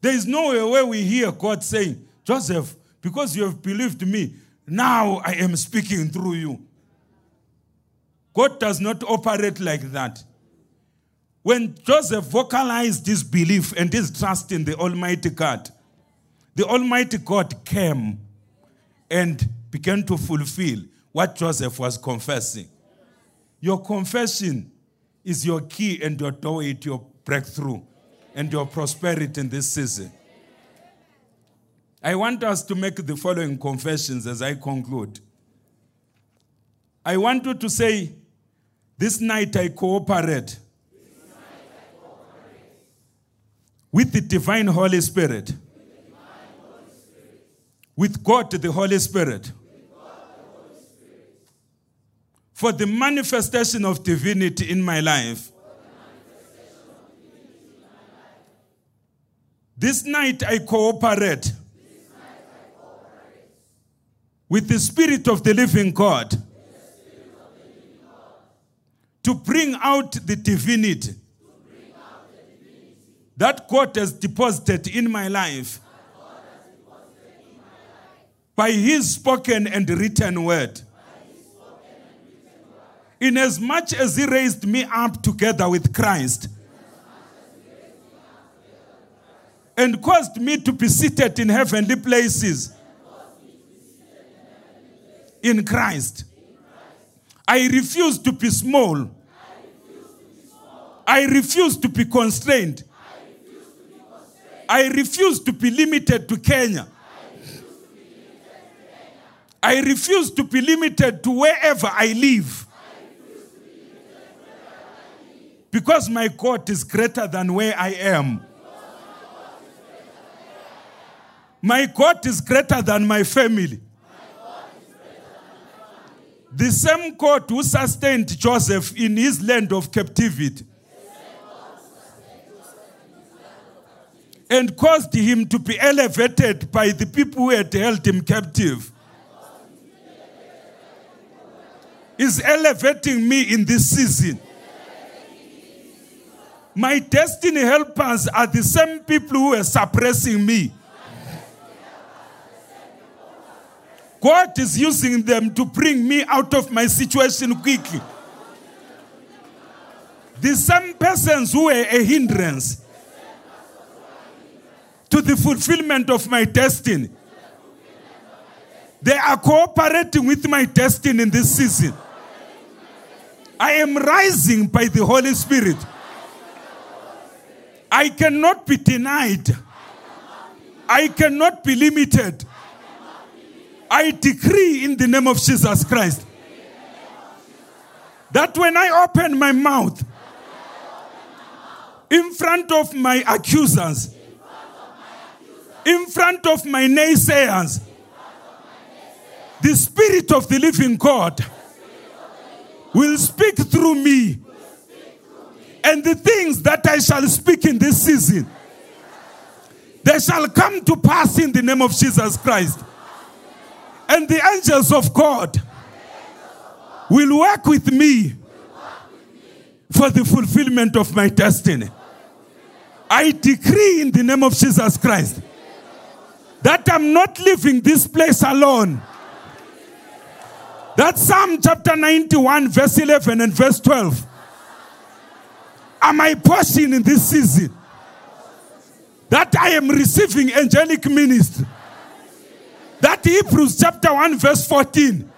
There is no way we hear God saying, Joseph, because you have believed me, now I am speaking through you. God does not operate like that. When Joseph vocalized his belief and his trust in the Almighty God, the Almighty God came and began to fulfill what Joseph was confessing. Your confession is your key and your doorway to your breakthrough and your prosperity in this season. I want us to make the following confessions as I conclude. I want you to say, This night I cooperate, with the divine Holy Spirit, with God the Holy Spirit, for the manifestation of divinity in my life. This night I cooperate with the Spirit of the living God to bring out the divinity that God has deposited in my life by His spoken and written word. Inasmuch as He raised me up together with Christ and caused me to be seated in heavenly places in Christ. I refuse to be small. I refuse to be constrained. I refuse to be limited to Kenya. I refuse to be limited to wherever I live. Because my God is greater than where I am. My God is greater than my family. The same God who sustained Joseph in his land of captivity and caused him to be elevated by the people who had held him captive is elevating me in this season. My destiny helpers are the same people who are suppressing me. God is using them to bring me out of my situation quickly. The same persons who were a hindrance to the fulfillment of my destiny. They are cooperating with my destiny in this season. I am rising by the Holy Spirit. I cannot be denied. I cannot be limited. I decree in the name of Jesus Christ that when I open my mouth in front of my accusers, in front of my naysayers, the Spirit of the living God will speak through me. And the things that I shall speak in this season, they shall come to pass in the name of Jesus Christ. And the angels of God will work with me for the fulfillment of my destiny. I decree in the name of Jesus Christ that I'm not leaving this place alone. That's Psalm chapter 91, verse 11 and verse 12. Am I portion in this season? That I am receiving angelic ministry. That Hebrews chapter 1, verse 14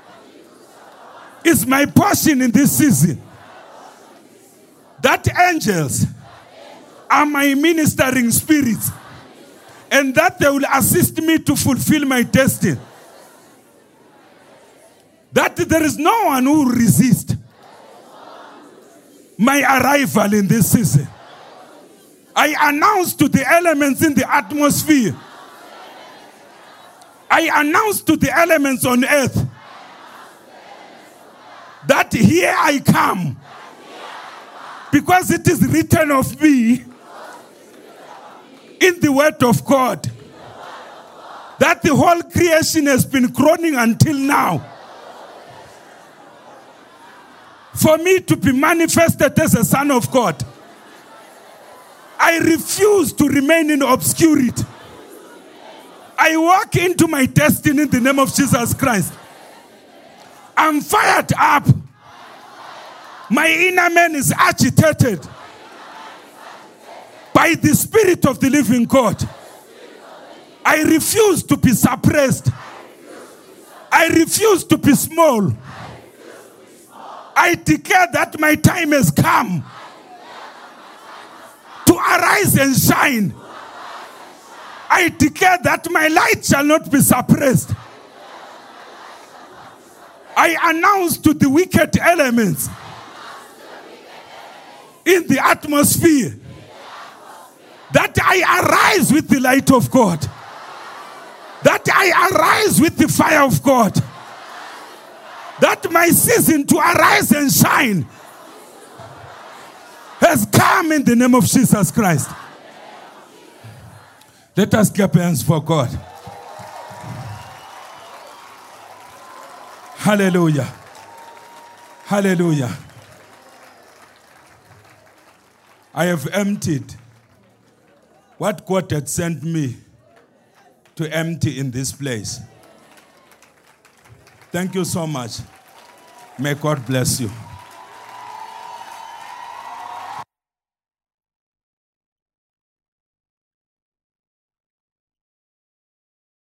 is my portion in this season. That angels are my ministering spirits and that they will assist me to fulfill my destiny. That there is no one who will resist my arrival in this season. I announce to the elements in the atmosphere. I announce to the elements on earth that here I come. Because it is written of me in the Word of God that the whole creation has been groaning until now. For me to be manifested as a son of God, I refuse to remain in obscurity. I walk into my destiny in the name of Jesus Christ. I'm fired up. My inner man is agitated by the Spirit of the living God. I refuse to be suppressed. I refuse to be small. I declare that my time has come to arise and shine. I declare that my light shall not be suppressed. I announce to the wicked elements in the atmosphere that I arise with the light of God, that I arise with the fire of God, that my season to arise and shine has come in the name of Jesus Christ. Let us clap hands for God. Hallelujah. Hallelujah. I have emptied what God had sent me to empty in this place. Thank you so much. May God bless you.